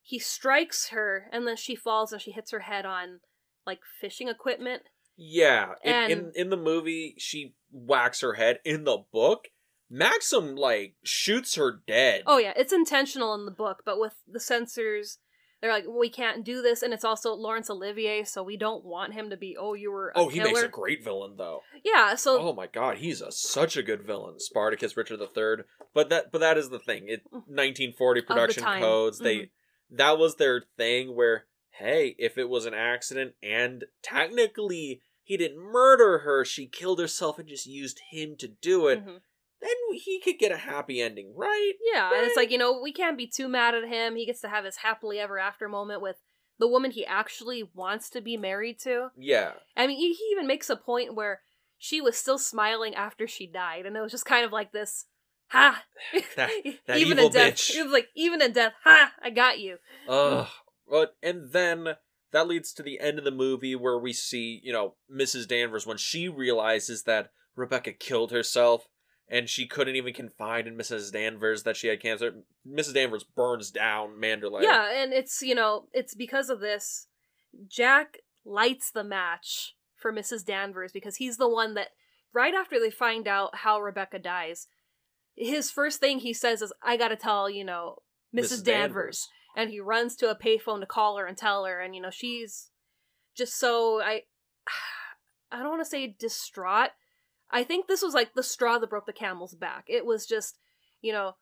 he strikes her and then she falls and she hits her head on like fishing equipment.
Yeah, in, in
And-
in the movie she whacks her head. In the book, Maxim like shoots her dead.
Oh yeah, it's intentional in the book, but with the censors, they're like, we can't do this, and it's also Laurence Olivier, so we don't want him to be. Oh, you were. A
Oh, he makes a great villain though.
Yeah, so
Oh my god, he's a such a good villain, Spartacus Richard III. But that but that is the thing. It 1940 production
time.
codes. They
Mhm.
That was their thing. Where hey, if it was an accident and technically he didn't murder her, she killed herself and just used him to do it,
mhm.
then he could get a happy ending, right?
yeah, and it's like you know we can't be too mad at him. He gets to have his happily ever after moment with the woman he actually wants to be married to.
Yeah.
I mean, he he even makes a point where she was still smiling after she died, and it was just kind of like this, ha.
That- that
even
evil
in death,
bitch.
it was like even in death, ha, I got you.
Ugh. But and then that leads to the end of the movie where we see, you know, Mrs. Danvers when she realizes that Rebecca killed herself and she couldn't even confide in Mrs. Danvers that she had cancer. Mrs. Danvers burns down Manderley.
Yeah, and it's you know it's because of this. Jack lights the match for Mrs. Danvers because he's the one that right after they find out how Rebecca dies, his first thing he says is, "I got to tell you know Mrs. Danvers. and he runs to a payphone to call her and tell her, and you know she's just so I I don't want to say distraught. I think this was like the straw that broke the camel's back. It was just, you know,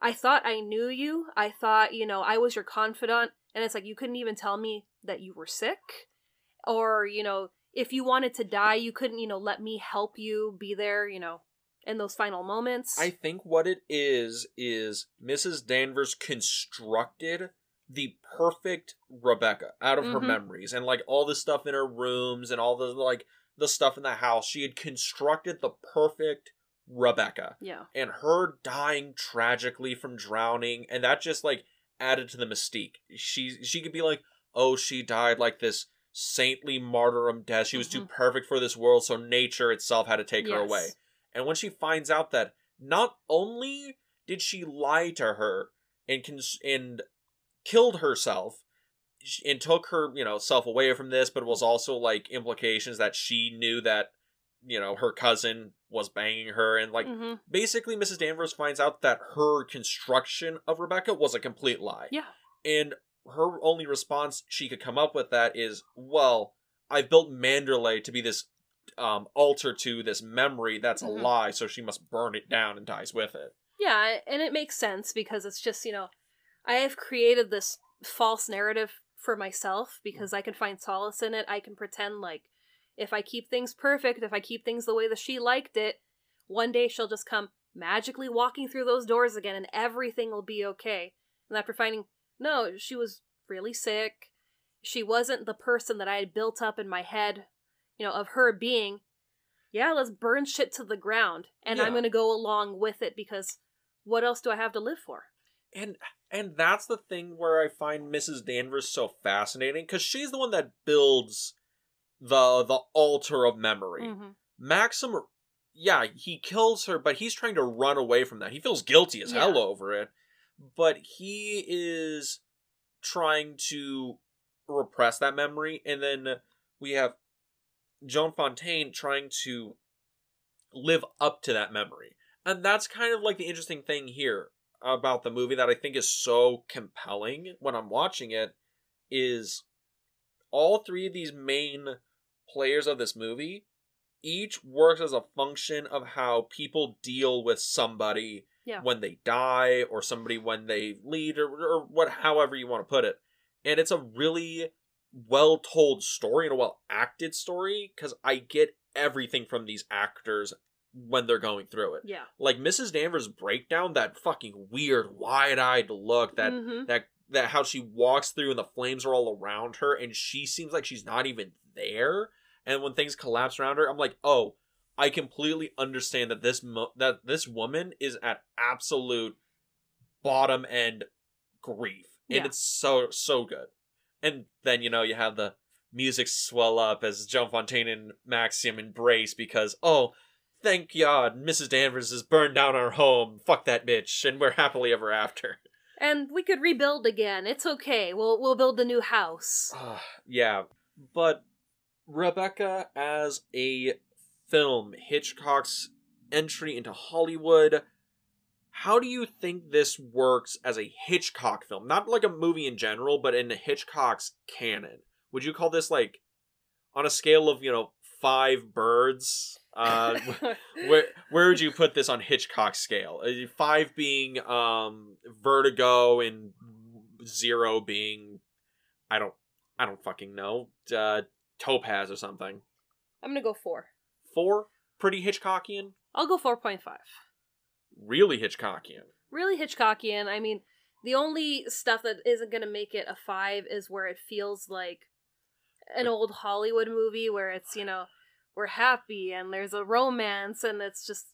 I thought I knew you. I thought, you know, I was your confidant. And it's like, you couldn't even tell me that you were sick. Or, you know, if you wanted to die, you couldn't, you know, let me help you be there, you know, in those final moments.
I think what it is is Mrs. Danvers constructed the perfect Rebecca out of her
Mhm.
memories and like all the stuff in her rooms and all the like the stuff in the house. She had constructed the perfect Rebecca
yeah.
and her dying tragically from drowning and that just like added to the mystique. She she could be like, "Oh, she died like this saintly martyrdom death. She was too perfect for this world, so nature itself had to take her away." And when she finds out that not only did she lie to her and cons- and killed herself and took her, you know, self away from this, but it was also like implications that she knew that, you know, her cousin was banging her and like
hmm
basically Mrs. Danvers finds out that her construction of Rebecca was a complete lie.
Yeah.
And her only response she could come up with that is, well, I've built Manderley to be this um altar to this memory that's
Mhm.
a lie, so she must burn it down and dies with it.
Yeah, and it makes sense because it's just, you know, I have created this false narrative for myself because I can find solace in it. I can pretend like if I keep things perfect, if I keep things the way that she liked it, one day she'll just come magically walking through those doors again and everything will be okay. And after finding, no, she was really sick. She wasn't the person that I had built up in my head, you know, of her being. Yeah, let's burn shit to the ground. And I'm going to go along with it because what else do I have to live for?
And and that's the thing where I find Mrs. Danvers so fascinating because she's the one that builds the the altar of memory.
Mm-hmm.
Maxim, yeah, he kills her, but he's trying to run away from that. He feels guilty as hell over it, but he is trying to repress that memory. And then we have Joan Fontaine trying to live up to that memory. And that's kind of like the interesting thing here about the movie that I think is so compelling when I'm watching it is all three of these main players of this movie each works as a function of how people deal with somebody
Yeah.
when they die or somebody when they lead or, or what however you want to put it and it's a really well told story and a well acted story because i get everything from these actors when they're going through it
Yeah.
like mrs danvers breakdown that fucking weird wide-eyed look that
Mhm.
that that how she walks through and the flames are all around her and she seems like she's not even there and when things collapse around her i'm like oh I completely understand that this mo- that this woman is at absolute bottom end grief, and
Yeah.
it's so so good. And then you know you have the music swell up as Joan Fontaine and Maxim embrace because oh, thank God, Mrs. Danvers has burned down our home. Fuck that bitch, and we're happily ever after.
And we could rebuild again. It's okay. We'll we'll build a new house.
Ah, yeah, but Rebecca as a film, Hitchcock's entry into Hollywood. How do you think this works as a Hitchcock film? Not like a movie in general, but in Hitchcock's canon. Would you call this like on a scale of, you know, five birds? Uh, where where would you put this on Hitchcock's scale? Uh, Five being um Vertigo and zero being I don't I don't fucking know uh, Topaz or something.
I'm gonna go four.
Four pretty Hitchcockian,
I'll go four point five.
Really Hitchcockian.
Really Hitchcockian. I mean, the only stuff that isn't gonna make it a five is where it feels like an old Hollywood movie where it's you know we're happy and there's a romance and it's just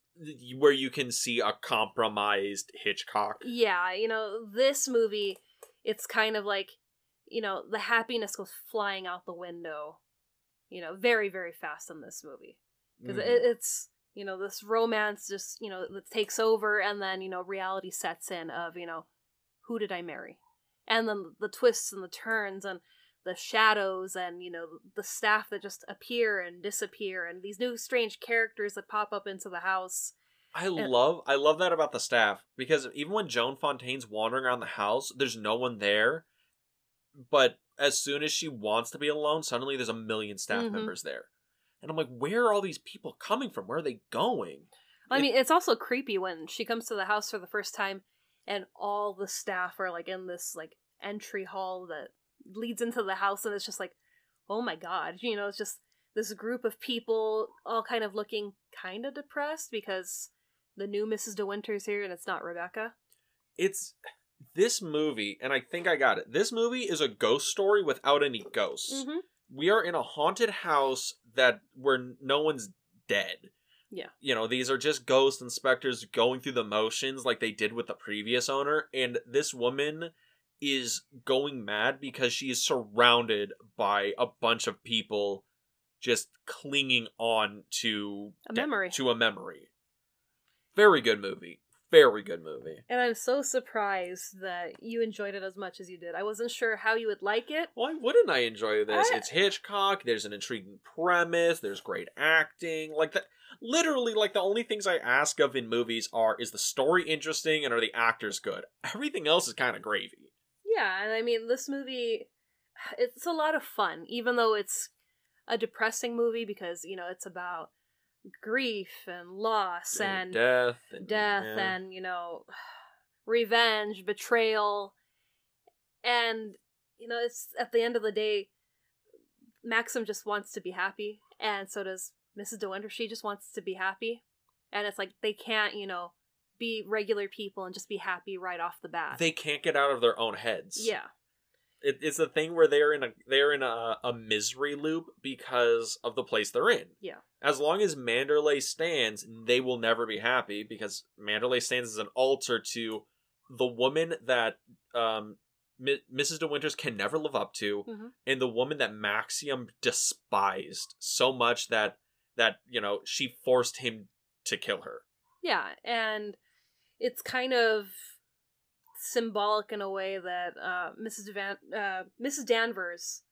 Where you can see a compromised Hitchcock.
yeah you know this movie it's kind of like you know the happiness goes flying out the window you know very very fast in this movie because
Mhm.
it, it's you know this romance just you know that takes over and then you know reality sets in of you know who did i marry and then the twists and the turns and the shadows and you know the staff that just appear and disappear and these new strange characters that pop up into the house
I love I love that about the staff because even when Joan Fontaine's wandering around the house, there's no one there. But as soon as she wants to be alone, suddenly there's a million staff
Mhm.
members there. And I'm like, where are all these people coming from? Where are they going?
I mean, it's also creepy when she comes to the house for the first time and all the staff are like in this like entry hall that leads into the house and it's just like, oh my god, you know, it's just this group of people all kind of looking kind of depressed because the new Mrs. De Winter's here and it's not Rebecca.
It's this movie, and I think I got it. This movie is a ghost story without any ghosts.
Mm-hmm.
We are in a haunted house that where no one's dead.
Yeah.
You know, these are just ghost inspectors going through the motions like they did with the previous owner and this woman is going mad because she is surrounded by a bunch of people just clinging on to
A memory.
to a memory. Very good movie. Very good movie.
And I'm so surprised that you enjoyed it as much as you did. I wasn't sure how you would like it.
Why wouldn't I enjoy this?
I-
It's Hitchcock. There's an intriguing premise. There's great acting. Like that. Literally, like the only things I ask of in movies are: is the story interesting and are the actors good? Everything else is kind of gravy.
Yeah, and I mean, this movie, it's a lot of fun, even though it's a depressing movie because, you know, it's about grief and loss and
death, and
death
yeah.
and, you know, revenge, betrayal. And, you know, it's at the end of the day, Maxim just wants to be happy, and so does Mrs. De Winter. She just wants to be happy. And it's like they can't, you know, be regular people and just be happy right off the bat.
they can't get out of their own heads.
yeah.
It, it's a thing where they're in a they're in a, a misery loop because of the place they're in.
Yeah.
As long as Manderley stands, they will never be happy because Manderley stands as an altar to the woman that um, Mrs. De Winters can never live up to,
Mhm.
and the woman that Maxim despised so much that that you know she forced him to kill her.
Yeah, and it's kind of symbolic in a way that uh, Mrs. Van uh, Mrs. Danvers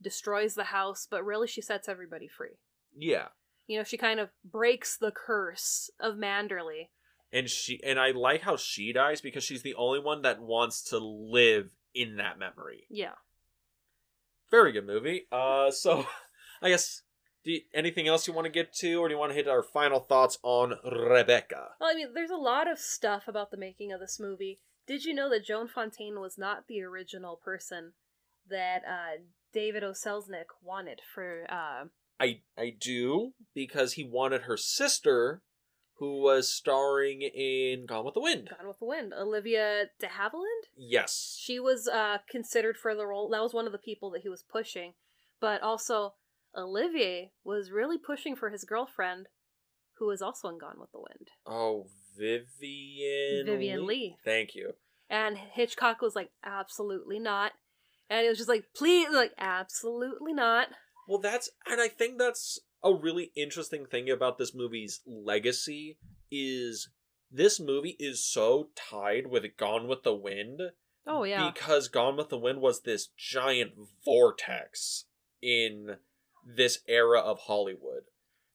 destroys the house, but really she sets everybody free.
Yeah.
You know, she kind of breaks the curse of Manderley.
and she and I like how she dies because she's the only one that wants to live in that memory.
Yeah.
Very good movie. Uh, so I guess do you, anything else you want to get to, or do you want to hit our final thoughts on Rebecca?
Well, I mean, there's a lot of stuff about the making of this movie. Did you know that Joan Fontaine was not the original person that uh, David O. Selznick wanted for uh,
I I do because he wanted her sister, who was starring in Gone with the Wind.
Gone with the Wind, Olivia de Havilland?
Yes.
she was uh considered for the role that was one of the people that he was pushing but also olivier was really pushing for his girlfriend who was also in Gone with the Wind.
Oh, Vivien.
Vivien Leigh.
Thank you.
And Hitchcock was like, absolutely not. And it was just like, please, like, absolutely not.
Well, that's and I think that's a really interesting thing about this movie's legacy is this movie is so tied with Gone with the Wind
Oh yeah.
because Gone with the Wind was this giant vortex in this era of Hollywood.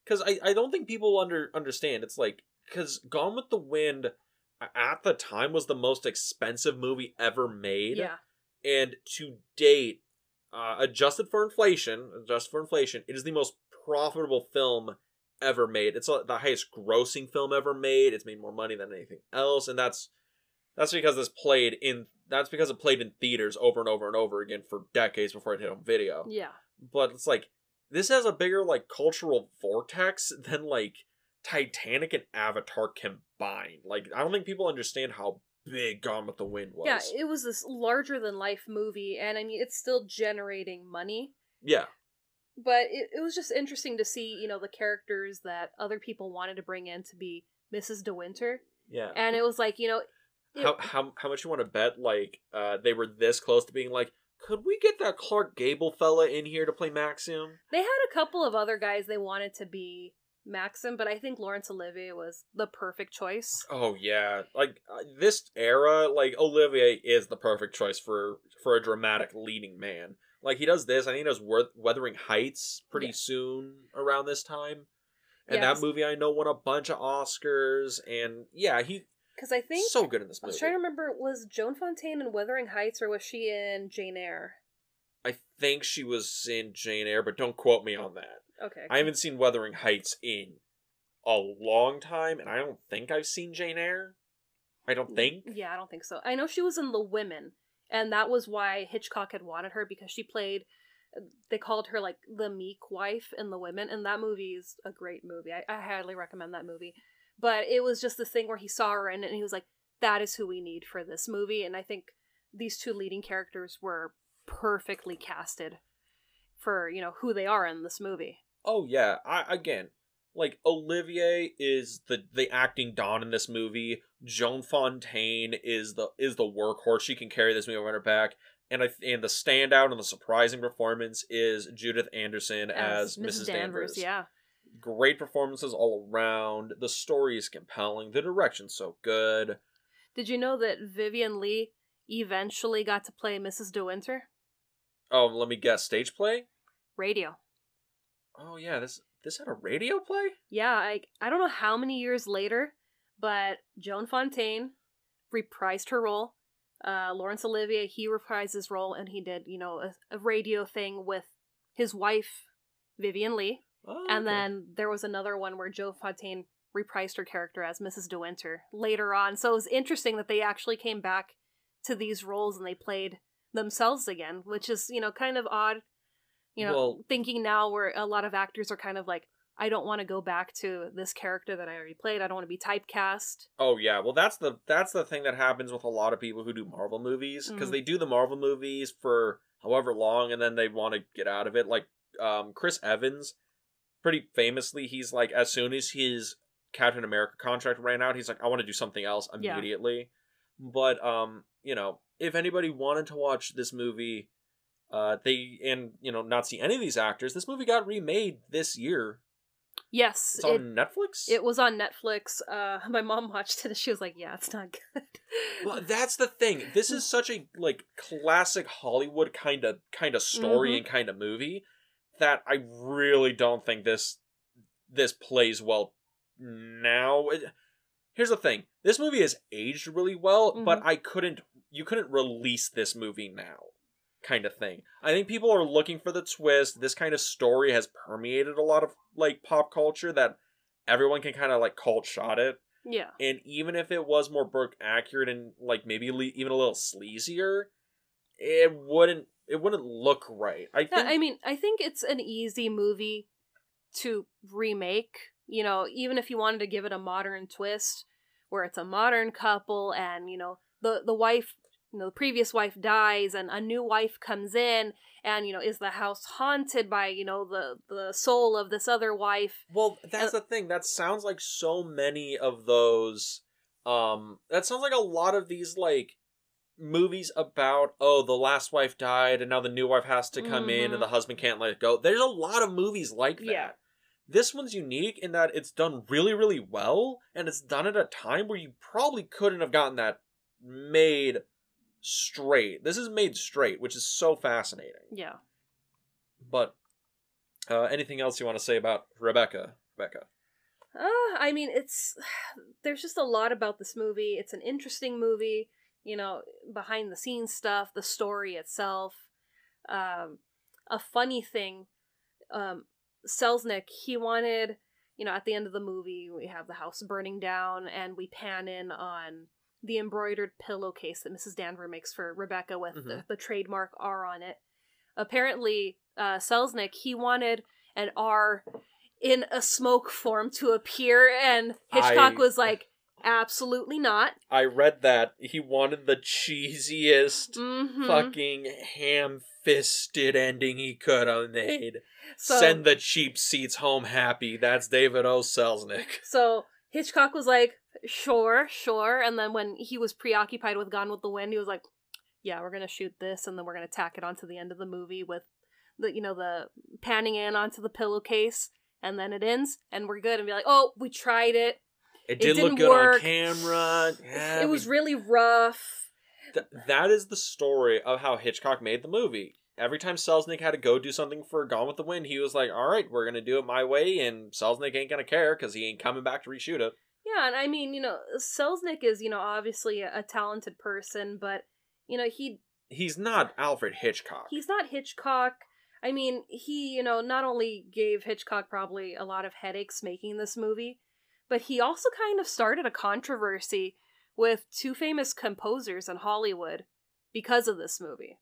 Because I, I don't think people under understand. It's like because Gone with the Wind at the time was the most expensive movie ever made,
yeah.
and to date, uh, adjusted for inflation, adjusted for inflation, it is the most profitable film ever made. It's uh, the highest grossing film ever made. It's made more money than anything else, and that's that's because this played in that's because it played in theaters over and over and over again for decades before it hit on video.
Yeah.
But it's like this has a bigger like cultural vortex than like Titanic and Avatar combined. Like I don't think people understand how big Gone with the Wind was.
Yeah, it was this larger than life movie, and I mean, it's still generating money.
yeah.
But it, it was just interesting to see, you know, the characters that other people wanted to bring in to be Mrs. De Winter.
Yeah.
And it was like, you know, it-
how how how much you want to bet like uh they were this close to being like could we get that Clark Gable fella in here to play Maxim?
they had a couple of other guys they wanted to be Maxim, but I think Laurence Olivier was the perfect choice.
Oh yeah, like uh, this era, like Olivier is the perfect choice for for a dramatic leading man. Like he does this, I think he does Wuthering Heights pretty
Yeah.
soon around this time, and
Yes.
that movie I know won a bunch of Oscars, and yeah, he
Because I think
so good in this
I
movie.
was trying to remember was Joan Fontaine in Wuthering Heights or was she in Jane Eyre?
I think she was in Jane Eyre, but don't quote me on that.
Okay.
I haven't seen Wuthering Heights in a long time, and I don't think I've seen Jane Eyre. I don't think.
Yeah, I don't think so. I know she was in The Women, and that was why Hitchcock had wanted her because she played. Uh, they called her like the meek wife in The Women, and that movie is a great movie. I, I highly recommend that movie. But it was just this thing where he saw her in it, and he was like, "That is who we need for this movie." And I think these two leading characters were perfectly casted for you know who they are in this movie.
Oh yeah, I again, like Olivier is the the acting don in this movie. Joan Fontaine is the is the workhorse. She can carry this movie on her back. And I and the standout and the surprising performance is Judith Anderson as, Mrs. Danvers.
Yeah.
Great performances all around. The story is compelling. The direction's so good.
Did you know that Vivien Leigh eventually got to play Mrs. De Winter?
Oh, let me guess, stage play?
Radio.
Oh yeah, this this had a radio play?
Yeah, I I don't know how many years later, but Joan Fontaine reprised her role. Uh, Laurence Olivier he reprised his role, and he did you know a, a radio thing with his wife Vivien Leigh,
Oh,
and
okay.
then there was another one where Joan Fontaine reprised her character as Mrs. De Winter later on. So it was interesting that they actually came back to these roles and they played themselves again, which is you know kind of odd. You know,
Well-
thinking now where a lot of actors are kind of like, I don't want to go back to this character that I already played. I don't want to be typecast.
Oh yeah, well that's the that's the thing that happens with a lot of people who do Marvel movies because
Mhm.
they do the Marvel movies for however long and then they want to get out of it. Like um, Chris Evans, pretty famously, he's like as soon as his Captain America contract ran out, he's like, I want to do something else
Yeah.
immediately. But um, you know, if anybody wanted to watch this movie, uh, they and you know not see any of these actors, this movie got remade this year.
Yes,
It's
it,
on Netflix.
it was on Netflix. Uh, my mom watched it and she was like, "Yeah, it's not good."
Well, that's the thing. This is such a like classic Hollywood kind of kind of story
Mhm.
and kind of movie that I really don't think this this plays well now. It- Here's the thing. This movie has aged really well, but
Mhm.
I couldn't you couldn't release this movie now. Kind of thing. I think people are looking for the twist. This kind of story has permeated a lot of like pop culture that everyone can kind of like cult shot it
yeah,
and even if it was more book accurate and like maybe le- even a little sleazier it wouldn't it wouldn't look right i think
I mean, I think it's an easy movie to remake. You know, even if you wanted to give it a modern twist, where it's a modern couple and you know the the wife you know the previous wife dies and a new wife comes in and you know is the house haunted by you know the the soul of this other wife
Well, that's the thing. That sounds like so many of those. Um, that sounds like a lot of these like movies about oh the last wife died and now the new wife has to come in
Mhm.
and the husband can't let it go. There's a lot of movies like that.
Yeah.
This one's unique in that it's done really, really well, and it's done at a time where you probably couldn't have gotten that made straight. This is made straight, which is so fascinating.
yeah
But uh, anything else you want to say about Rebecca? Rebecca.
Uh, I mean, it's there's just a lot about this movie. It's an interesting movie, you know, behind the scenes stuff, the story itself. Um, a funny thing, um, Selznick he wanted, you know, at the end of the movie we have the house burning down and we pan in on the embroidered pillowcase that Mrs. Danver makes for Rebecca with the,
Mhm.
the trademark R on it. Apparently, uh, Selznick he wanted an R in a smoke form to appear, and Hitchcock
I-
was like, absolutely not.
I read that he wanted the cheesiest,
hmm
fucking ham-fisted ending he could have made.
So,
Send the cheap seats home happy. That's David O. Selznick.
so Hitchcock was like, sure, sure. And then when he was preoccupied with Gone with the Wind, he was like, yeah, we're gonna shoot this, and then we're gonna tack it onto the end of the movie with the, you know, the panning in onto the pillowcase, and then it ends, and we're good, and be like, oh, we tried it.
It
It
did look
didn't
good
work.
on camera. Yeah,
it was
we-
really rough.
Th- that is the story of how Hitchcock made the movie. Every time Selznick had to go do something for Gone with the Wind, he was like, "All right, we're gonna do it my way," and Selznick ain't gonna care because he ain't coming back to reshoot it.
Yeah, and I mean, you know, Selznick is, you know, obviously a, a talented person, but you know, he
He's not Alfred Hitchcock.
he's not Hitchcock. I mean, he, you know, not only gave Hitchcock probably a lot of headaches making this movie, but he also kind of started a controversy with two famous composers in Hollywood because of this movie.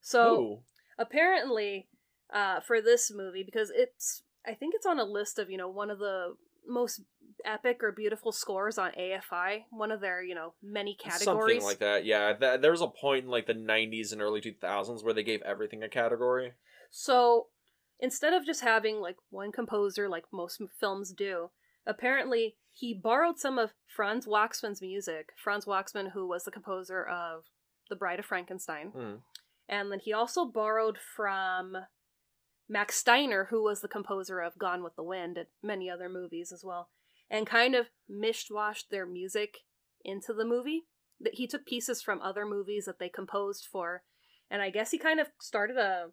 So,
Ooh.
apparently uh, for this movie because it's i think it's on a list of you know one of the most epic or beautiful scores on afi one of their you know many categories
Something like that, yeah. Th- there was a point in like the '90s and early 2000s where they gave everything a category.
so instead of just having like one composer like most films do apparently he borrowed some of franz waxman's music franz waxman who was the composer of the bride of frankenstein
Hmm.
And then he also borrowed from Max Steiner, who was the composer of Gone with the Wind and many other movies as well, and kind of mishwashed their music into the movie. That he took pieces from other movies that they composed for, and I guess he kind of started a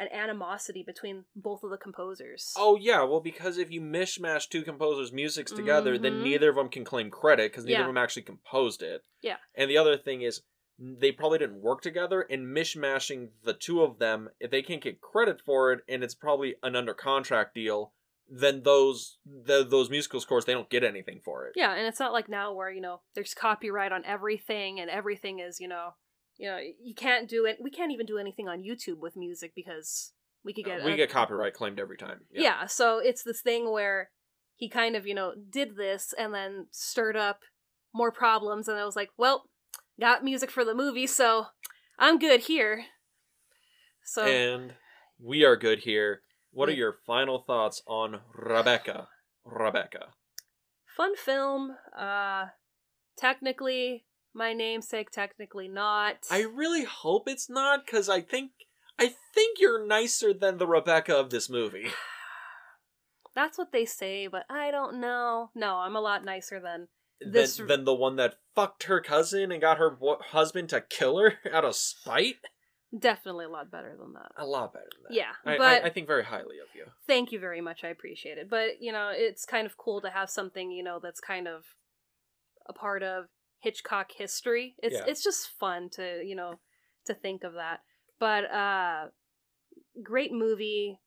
an animosity between both of the composers.
Oh yeah, well because if you mishmash two composers' musics together, then
Mhm.
neither of them can claim credit because neither
Yeah.
of them actually composed it.
Yeah.
And the other thing is, they probably didn't work together, and mishmashing the two of them, if they can't get credit for it, and it's probably an under contract deal, then those the, those musical scores they don't get anything for it.
Yeah, and it's not like now where, you know, there's copyright on everything and everything is, you know, you know, you can't do it. We can't even do anything on YouTube with music because we could get
Uh, we
a-
get copyright claimed every time.
yeah. so it's this thing where he kind of, you know, did this and then stirred up more problems and I was like, well, got music for the movie, so I'm good here. So
And we are good here. What are your final thoughts on Rebecca? Rebecca.
fun film. Uh technically my namesake, technically not.
I really hope it's not because I think I think you're nicer than the Rebecca of this movie.
That's what they say, but I don't know. No, I'm a lot nicer Than, This-
than the one that fucked her cousin and got her bo- husband to kill her out of spite.
definitely a lot better than that.
A lot better than that.
Yeah,
I,
but
I, I think very highly of you.
thank you very much. I appreciate it. But, you know, it's kind of cool to have something, you know, that's kind of a part of Hitchcock history. It's
Yeah.
it's just fun to, you know, to think of that. But uh great movie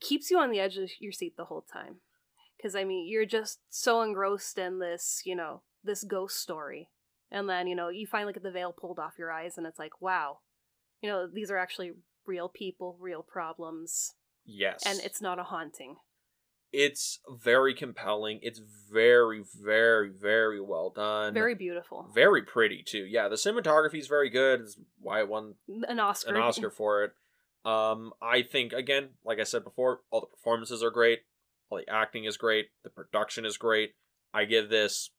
keeps you on the edge of your seat the whole time. Cuz I mean, you're just so engrossed in this, you know, this ghost story. And then, you know, you finally get the veil pulled off your eyes and it's like, wow. You know, these are actually real people, real problems
Yes.
and it's not a haunting.
It's very compelling. It's very, very, very well done.
Very beautiful.
very pretty too. Yeah, the cinematography is very good. It's why it won
An Oscar.
an Oscar for it. Um, I think again, like I said before, all the performances are great. All the acting is great. The production is great. I give this,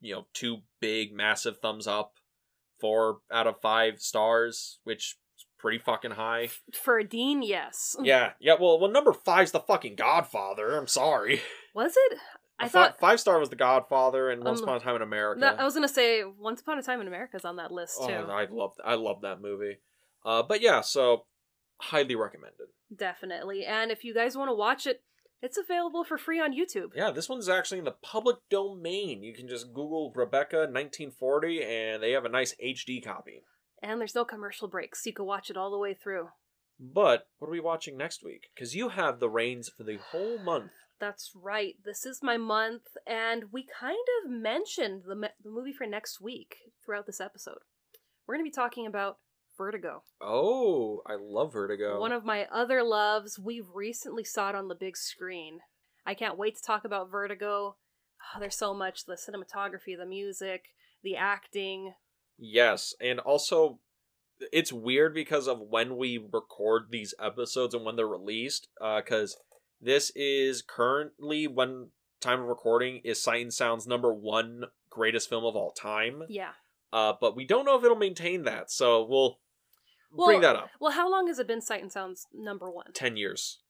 you know, two big, massive thumbs up. Four out of five stars, which is pretty fucking high.
For a Dean, yes.
Yeah, yeah. Well, well, number five's the fucking Godfather. I'm sorry.
Was it? I
Fi-
thought.
five star was the Godfather, and Once
Um,
Upon a Time in America.
No, I was gonna say Once Upon a Time in America is on that list too.
Oh, I love I love that movie. Uh, but yeah, so highly recommended.
Definitely. And if you guys want to watch it, it's available for free on YouTube.
Yeah, this one's actually in the public domain. You can just Google Rebecca 1940, and they have a nice HD copy.
And there's no commercial breaks. So You can watch it all the way through.
But what are we watching next week? Because you have the reins for the whole month.
That's right. This is my month, and we kind of mentioned the, me- the movie for next week throughout this episode. We're going to be talking about Vertigo.
Oh, I love Vertigo.
One of my other loves. We recently saw it on the big screen. I can't wait to talk about Vertigo. Ah, there's so much the cinematography, the music, the acting.
Yes, and also it's weird because of when we record these episodes and when they're released. Because this is currently when time of recording is Sight and Sound's number one greatest film of all time.
Yeah.
Uh, but we don't know if it'll maintain that, so we'll,
Well,
bring that up.
Well, how long has it been Sight and Sound's number one?
Ten years.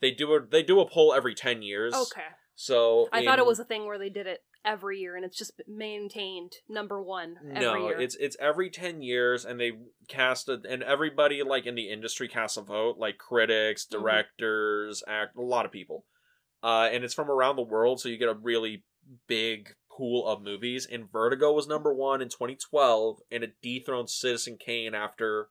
They do a they do a poll every ten years.
Okay.
So
I thought it was a thing where they did it every year and it's just maintained number one every
no,
year.
it's it's every ten years, and they cast a, and everybody like in the industry casts a vote, like critics,
Mhm.
directors, act a lot of people, uh, and it's from around the world, so you get a really big pool of movies. And Vertigo was number one in 2012, and it dethroned Citizen Kane after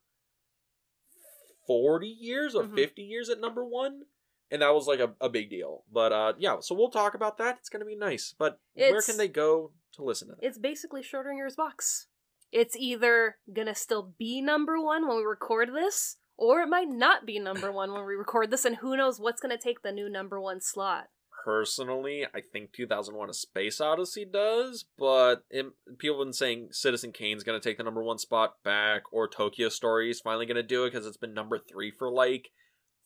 forty years or
Mhm.
fifty years at number one. And that was like a, a big deal. But uh yeah, so we'll talk about that. It's gonna be nice. But where can they go to listen to that?
it's basically Schrodinger's box. It's either gonna still be number one when we record this, or it might not be number one when we record this, and who knows what's gonna take the new number one slot.
Personally, I think 2001: A Space Odyssey does, but it, people have been saying Citizen Kane's going to take the number one spot back, or Tokyo Story is finally going to do it because it's been number three for like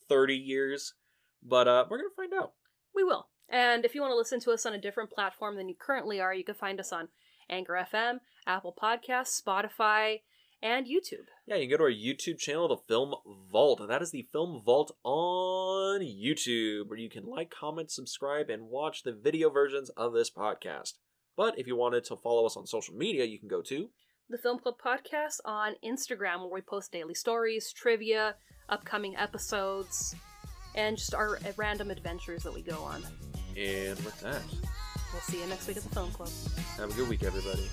30 years. But uh, we're going to find out.
We will. And if you want to listen to us on a different platform than you currently are, you can find us on Anchor FM, Apple Podcasts, Spotify, and YouTube.
Yeah, you can go to our YouTube channel, The Film Vault. That is the Film Vault on YouTube, where you can like, comment, subscribe, and watch the video versions of this podcast. But if you wanted to follow us on social media, you can go to
The Film Club Podcast on Instagram, where we post daily stories, trivia, upcoming episodes, and just our random adventures that we go on.
and with that,
We'll see you next week at the Film Club.
have a good week, everybody.